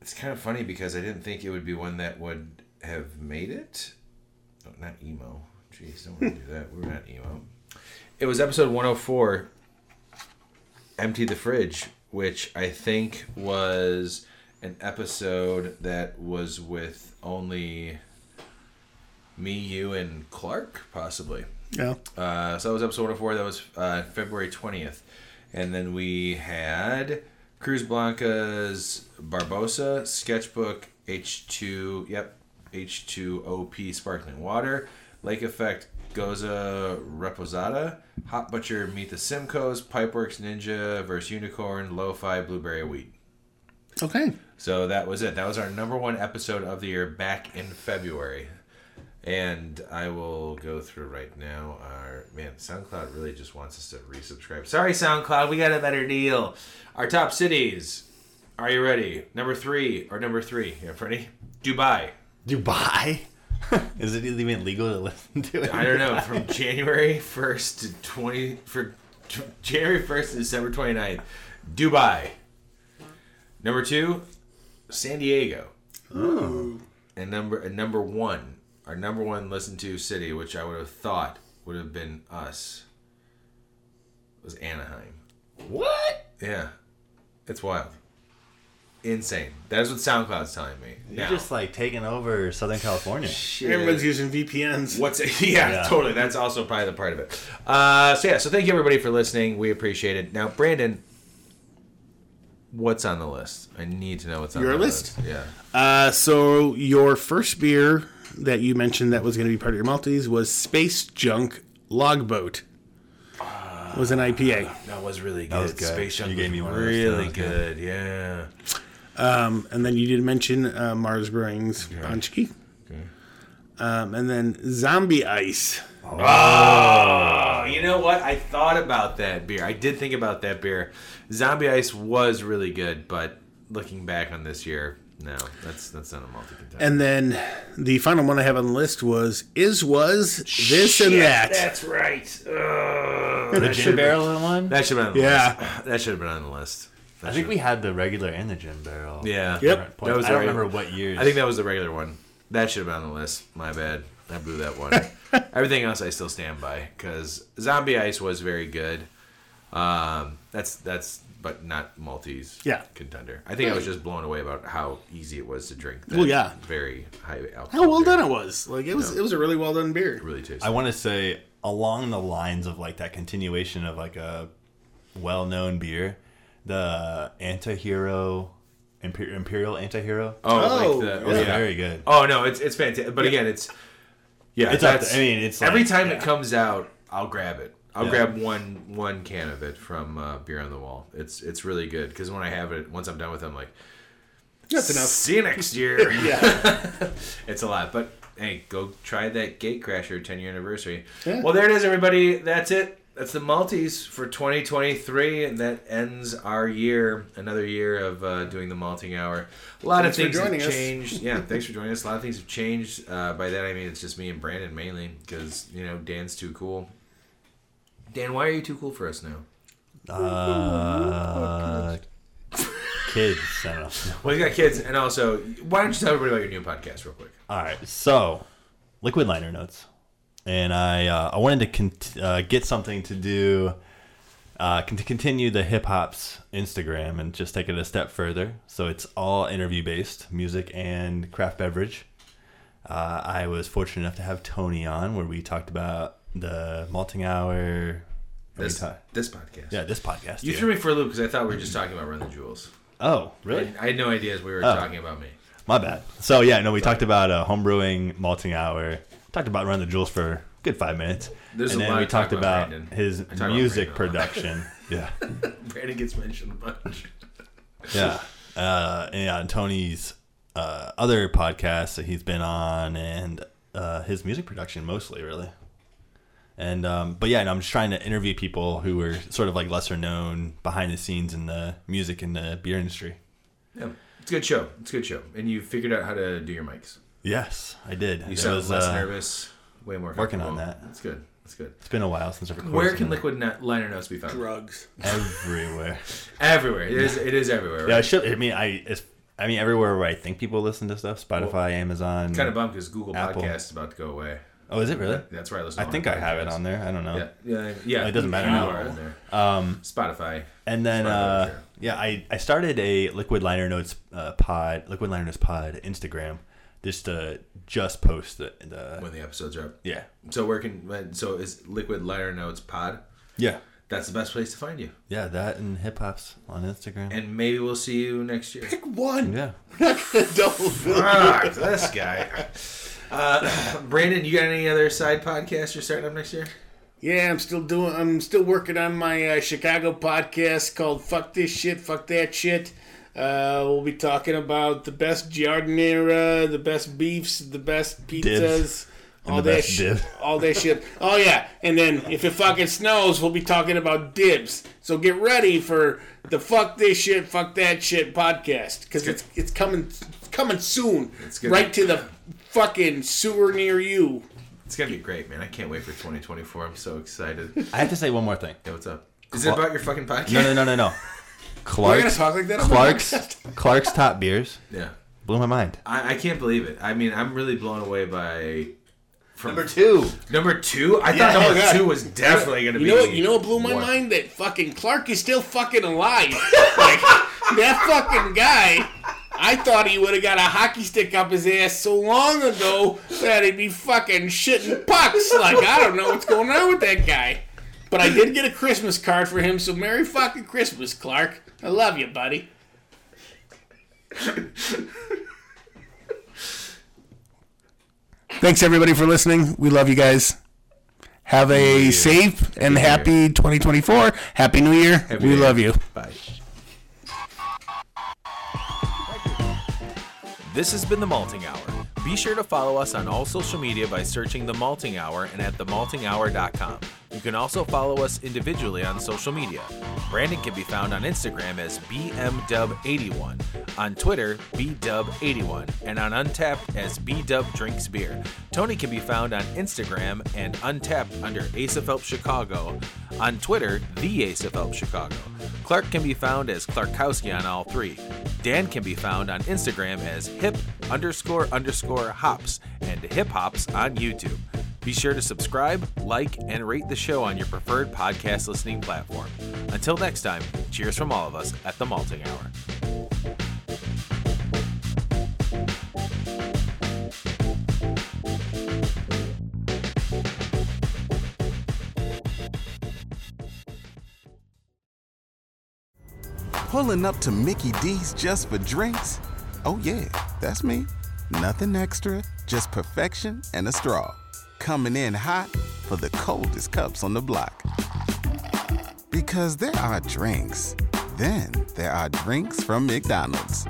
it's kind of funny because I didn't think it would be one that would have made it. Oh, not emo. Jeez, don't want to do that. We're not emo. It was episode 104, Empty the Fridge, which I think was an episode that was with only me, you, and Clark, possibly. Yeah. Uh, so that was episode 104. That was uh, February 20th. And then we had Cruz Blanca's Barbosa, Sketchbook, H2, yep, H2OP Sparkling Water, Lake Effect Goza Reposada, Hop Butcher Meet the Simcoes, Pipeworks Ninja versus Unicorn, Lo-Fi Blueberry Wheat. Okay. So that was it. That was our number one episode of the year back in February. And I will go through right now. Our man, SoundCloud really just wants us to resubscribe. Sorry, SoundCloud, we got a better deal. Our top cities. Are you ready? Number three or number three? Yeah, ready? Dubai. Dubai? *laughs* Is it even legal to listen to it? I don't know. *laughs* From January first to twenty for t- January first to December 29th. Dubai. Number two, San Diego. Oh. And number and number one, our number one listened to city, which I would have thought would have been us, was Anaheim. What? Yeah, it's wild, insane. That's what SoundCloud's telling me. You're Now, just like taking over Southern California. shit. Everyone's using VPNs. What's it? *laughs* Yeah, Yeah. totally. That's also probably the part of it. Uh, so yeah, so thank you everybody for listening. We appreciate it. Now, Brandon, what's on the list? I need to know what's on Your the list? Yeah. Uh, so your first beer that you mentioned that was going to be part of your Malteez was Space Junk Logboat. It was an IPA. That was really good. That was good. Space Junk You gave was me one of those, really too. That was good. Yeah. Um, and then you did mention uh, Marz Brewing's Punch Key. Um, and then Zombie Ice. Oh, you know what? I thought about that beer. I did think about that beer. Zombie Ice was really good, but looking back on this year, no, that's that's not a multi contender. And then the final one I have on the list was Is Was This and That. That's right. Ugh. The gin barrel one? That should have been on the Yeah. list. That should have been on the list. That I think we had the regular and the gin barrel. Yeah. Yep. Point. That was I don't regular- remember what years. I think that was the regular one. That should have been on the list. My bad. I blew that one. *laughs* Everything else I still stand by because Zombie Ice was very good. Um, that's that's but not Malteez Yeah. contender. I think I was just blown away about how easy it was to drink. That Well, yeah. very high alcohol. How well beer. done it was. Like it was it was a really well done beer. Really tasty. I want to say along the lines of like that continuation of like a well-known beer, the Antihero Imper- Imperial Antihero. oh, Oh, like the, It was yeah. very good. Oh no, it's it's fantastic. But again, it's yeah. It's that's- there. I mean, it's every like- time yeah. it comes out, I'll grab it. I'll Yeah. grab one one can of it from uh, Beer on the Wall. It's it's really good because when I have it, once I'm done with it, I'm like, That's enough. See you next year. *laughs* Yeah. *laughs* it's a lot, but hey, go try that Gatecrasher 10 year anniversary. Yeah. Well, there it is, everybody. That's it. That's the Malteez for 2023, and that ends our year, another year of uh, doing the malting hour. A lot Thanks of things have us. changed. *laughs* Yeah, thanks for joining us. A lot of things have changed. Uh, by that I mean it's just me and Brandon mainly, because you know Dan's too cool. Dan, why are you too cool for us now? Uh, kids. I don't know. *laughs* Well, you got kids, and also, why don't you tell everybody about your new podcast real quick? All right, so liquid liner notes, and I uh, I wanted to cont- uh, get something to do uh, con- to continue the hip hop's Instagram and just take it a step further. So it's all interview based, music and craft beverage. Uh, I was fortunate enough to have Tony on where we talked about the malting hour. This, ta- this podcast. yeah, this podcast. You yeah. threw me for a loop because I thought we were just talking about Run the Jewels. Oh, really? I, I had no idea we were Oh. talking about me. My bad. So yeah, no, we talked about uh, homebrewing, malting hour. Talked about Run the Jewels for a good five minutes, There's and a then lot we talked about about, his about music Brandon production. *laughs* yeah, Brandon gets mentioned a bunch. yeah, uh, and Tony's uh, other podcasts that he's been on, and uh, his music production mostly, really. And um, but yeah, and I'm just trying to interview people who are sort of like lesser known behind the scenes in the music and the beer industry. Yeah, it's a good show. It's a good show, and you figured out how to do your mics. Yes, I did. You It sound was, less uh, nervous, way more working on that. That's good. That's good. It's been a while since I've recorded. Where can liquid Ni- liner notes be found? Drugs. everywhere? *laughs* Everywhere. It is. It is everywhere. Yeah, I should. I mean, I. It's, I mean, everywhere where I think people listen to stuff: Spotify, Amazon. kind of bummed because Google Apple. Podcast is about to go away. Oh, is it really? That's where I listen. I think I have it on there. I don't know. Yeah, yeah, yeah. It doesn't matter You now. are on there. Um, Spotify. and then, Spotify, uh, sure. yeah, I, I started a Liquid Liner Notes uh, pod, Liquid Liner Notes pod Instagram, just to just post the, the when the episodes are up. yeah, So where can so is Liquid Liner Notes Pod? yeah, That's the best place to find you. yeah, that and hip hops on Instagram. And maybe we'll see you next year. Pick One. yeah, *laughs* Double. *laughs* Fuck, this guy. Uh, *clears throat* Brandon, you got any other side podcasts you're starting up next year? Yeah, I'm still doing. I'm still working on my uh, Chicago podcast called "Fuck This Shit, Fuck That Shit." Uh, we'll be talking about the best giardiniera, the best beefs, the best pizzas, Dibs. all the that best shit. All that shit. Oh yeah, and then if it fucking snows, we'll be talking about dibs. So get ready for the "Fuck This Shit, Fuck That Shit" podcast because it's it's coming it's coming soon. It's gonna right to the fucking sewer near you. It's gonna be great, man. I can't wait for 2024. I'm so excited. I have to say one more thing. Hey, what's up? Is it about your fucking podcast? No, no, no, no, no. *laughs* *laughs* We're gonna Clark's talk like that. Oh Clark's? *laughs* Clark's top beers Yeah. blew my mind. I, I can't believe it. I mean, I'm really blown away by. From Number two. Number two? I Yeah, thought number oh, God. two was *laughs* definitely going to You be. know what? You know what blew my one. mind? That fucking Clark is still fucking alive. *laughs* like that fucking guy. I thought he would have got a hockey stick up his ass so long ago that he'd be fucking shitting pucks. Like I don't know what's going on with that guy. But I did get a Christmas card for him, so Merry fucking Christmas, Clark. I love you, buddy. Thanks everybody for listening. We love you guys. Have a safe and happy 2024. Happy New Year. Happy we Year. love you. Bye. This has been The Malting Hour. Be sure to follow us on all social media by searching The Malting Hour and at themaltinghour.com. You can also follow us individually on social media. Brandon can be found on Instagram as BMDub81, on Twitter, BDub81, and on Untappd as BDub Drinks Beer. Tony can be found on Instagram and Untappd under Ace of Help Chicago, on Twitter, The Ace of Help Chicago. Clark can be found as Clarkowski on all three. Dan can be found on Instagram as hip underscore underscore hops and hip hops on YouTube. Be sure to subscribe, like, and rate the show on your preferred podcast listening platform. Until next time, cheers from all of us at the Malting Hour. Pulling up to Mickey D's just for drinks? Oh, yeah, that's me. Nothing extra, just perfection and a straw. Coming in hot for the coldest cups on the block. Because there are drinks, then there are drinks from McDonald's.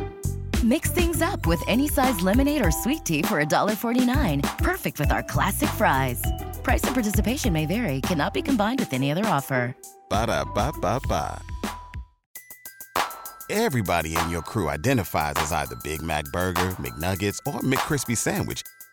Mix things up with any size lemonade or sweet tea for $1.49. Perfect with our classic fries. Price and participation may vary, cannot be combined with any other offer. Ba da ba ba ba. Everybody in your crew identifies as either Big Mac Burger, McNuggets, or McCrispy Sandwich.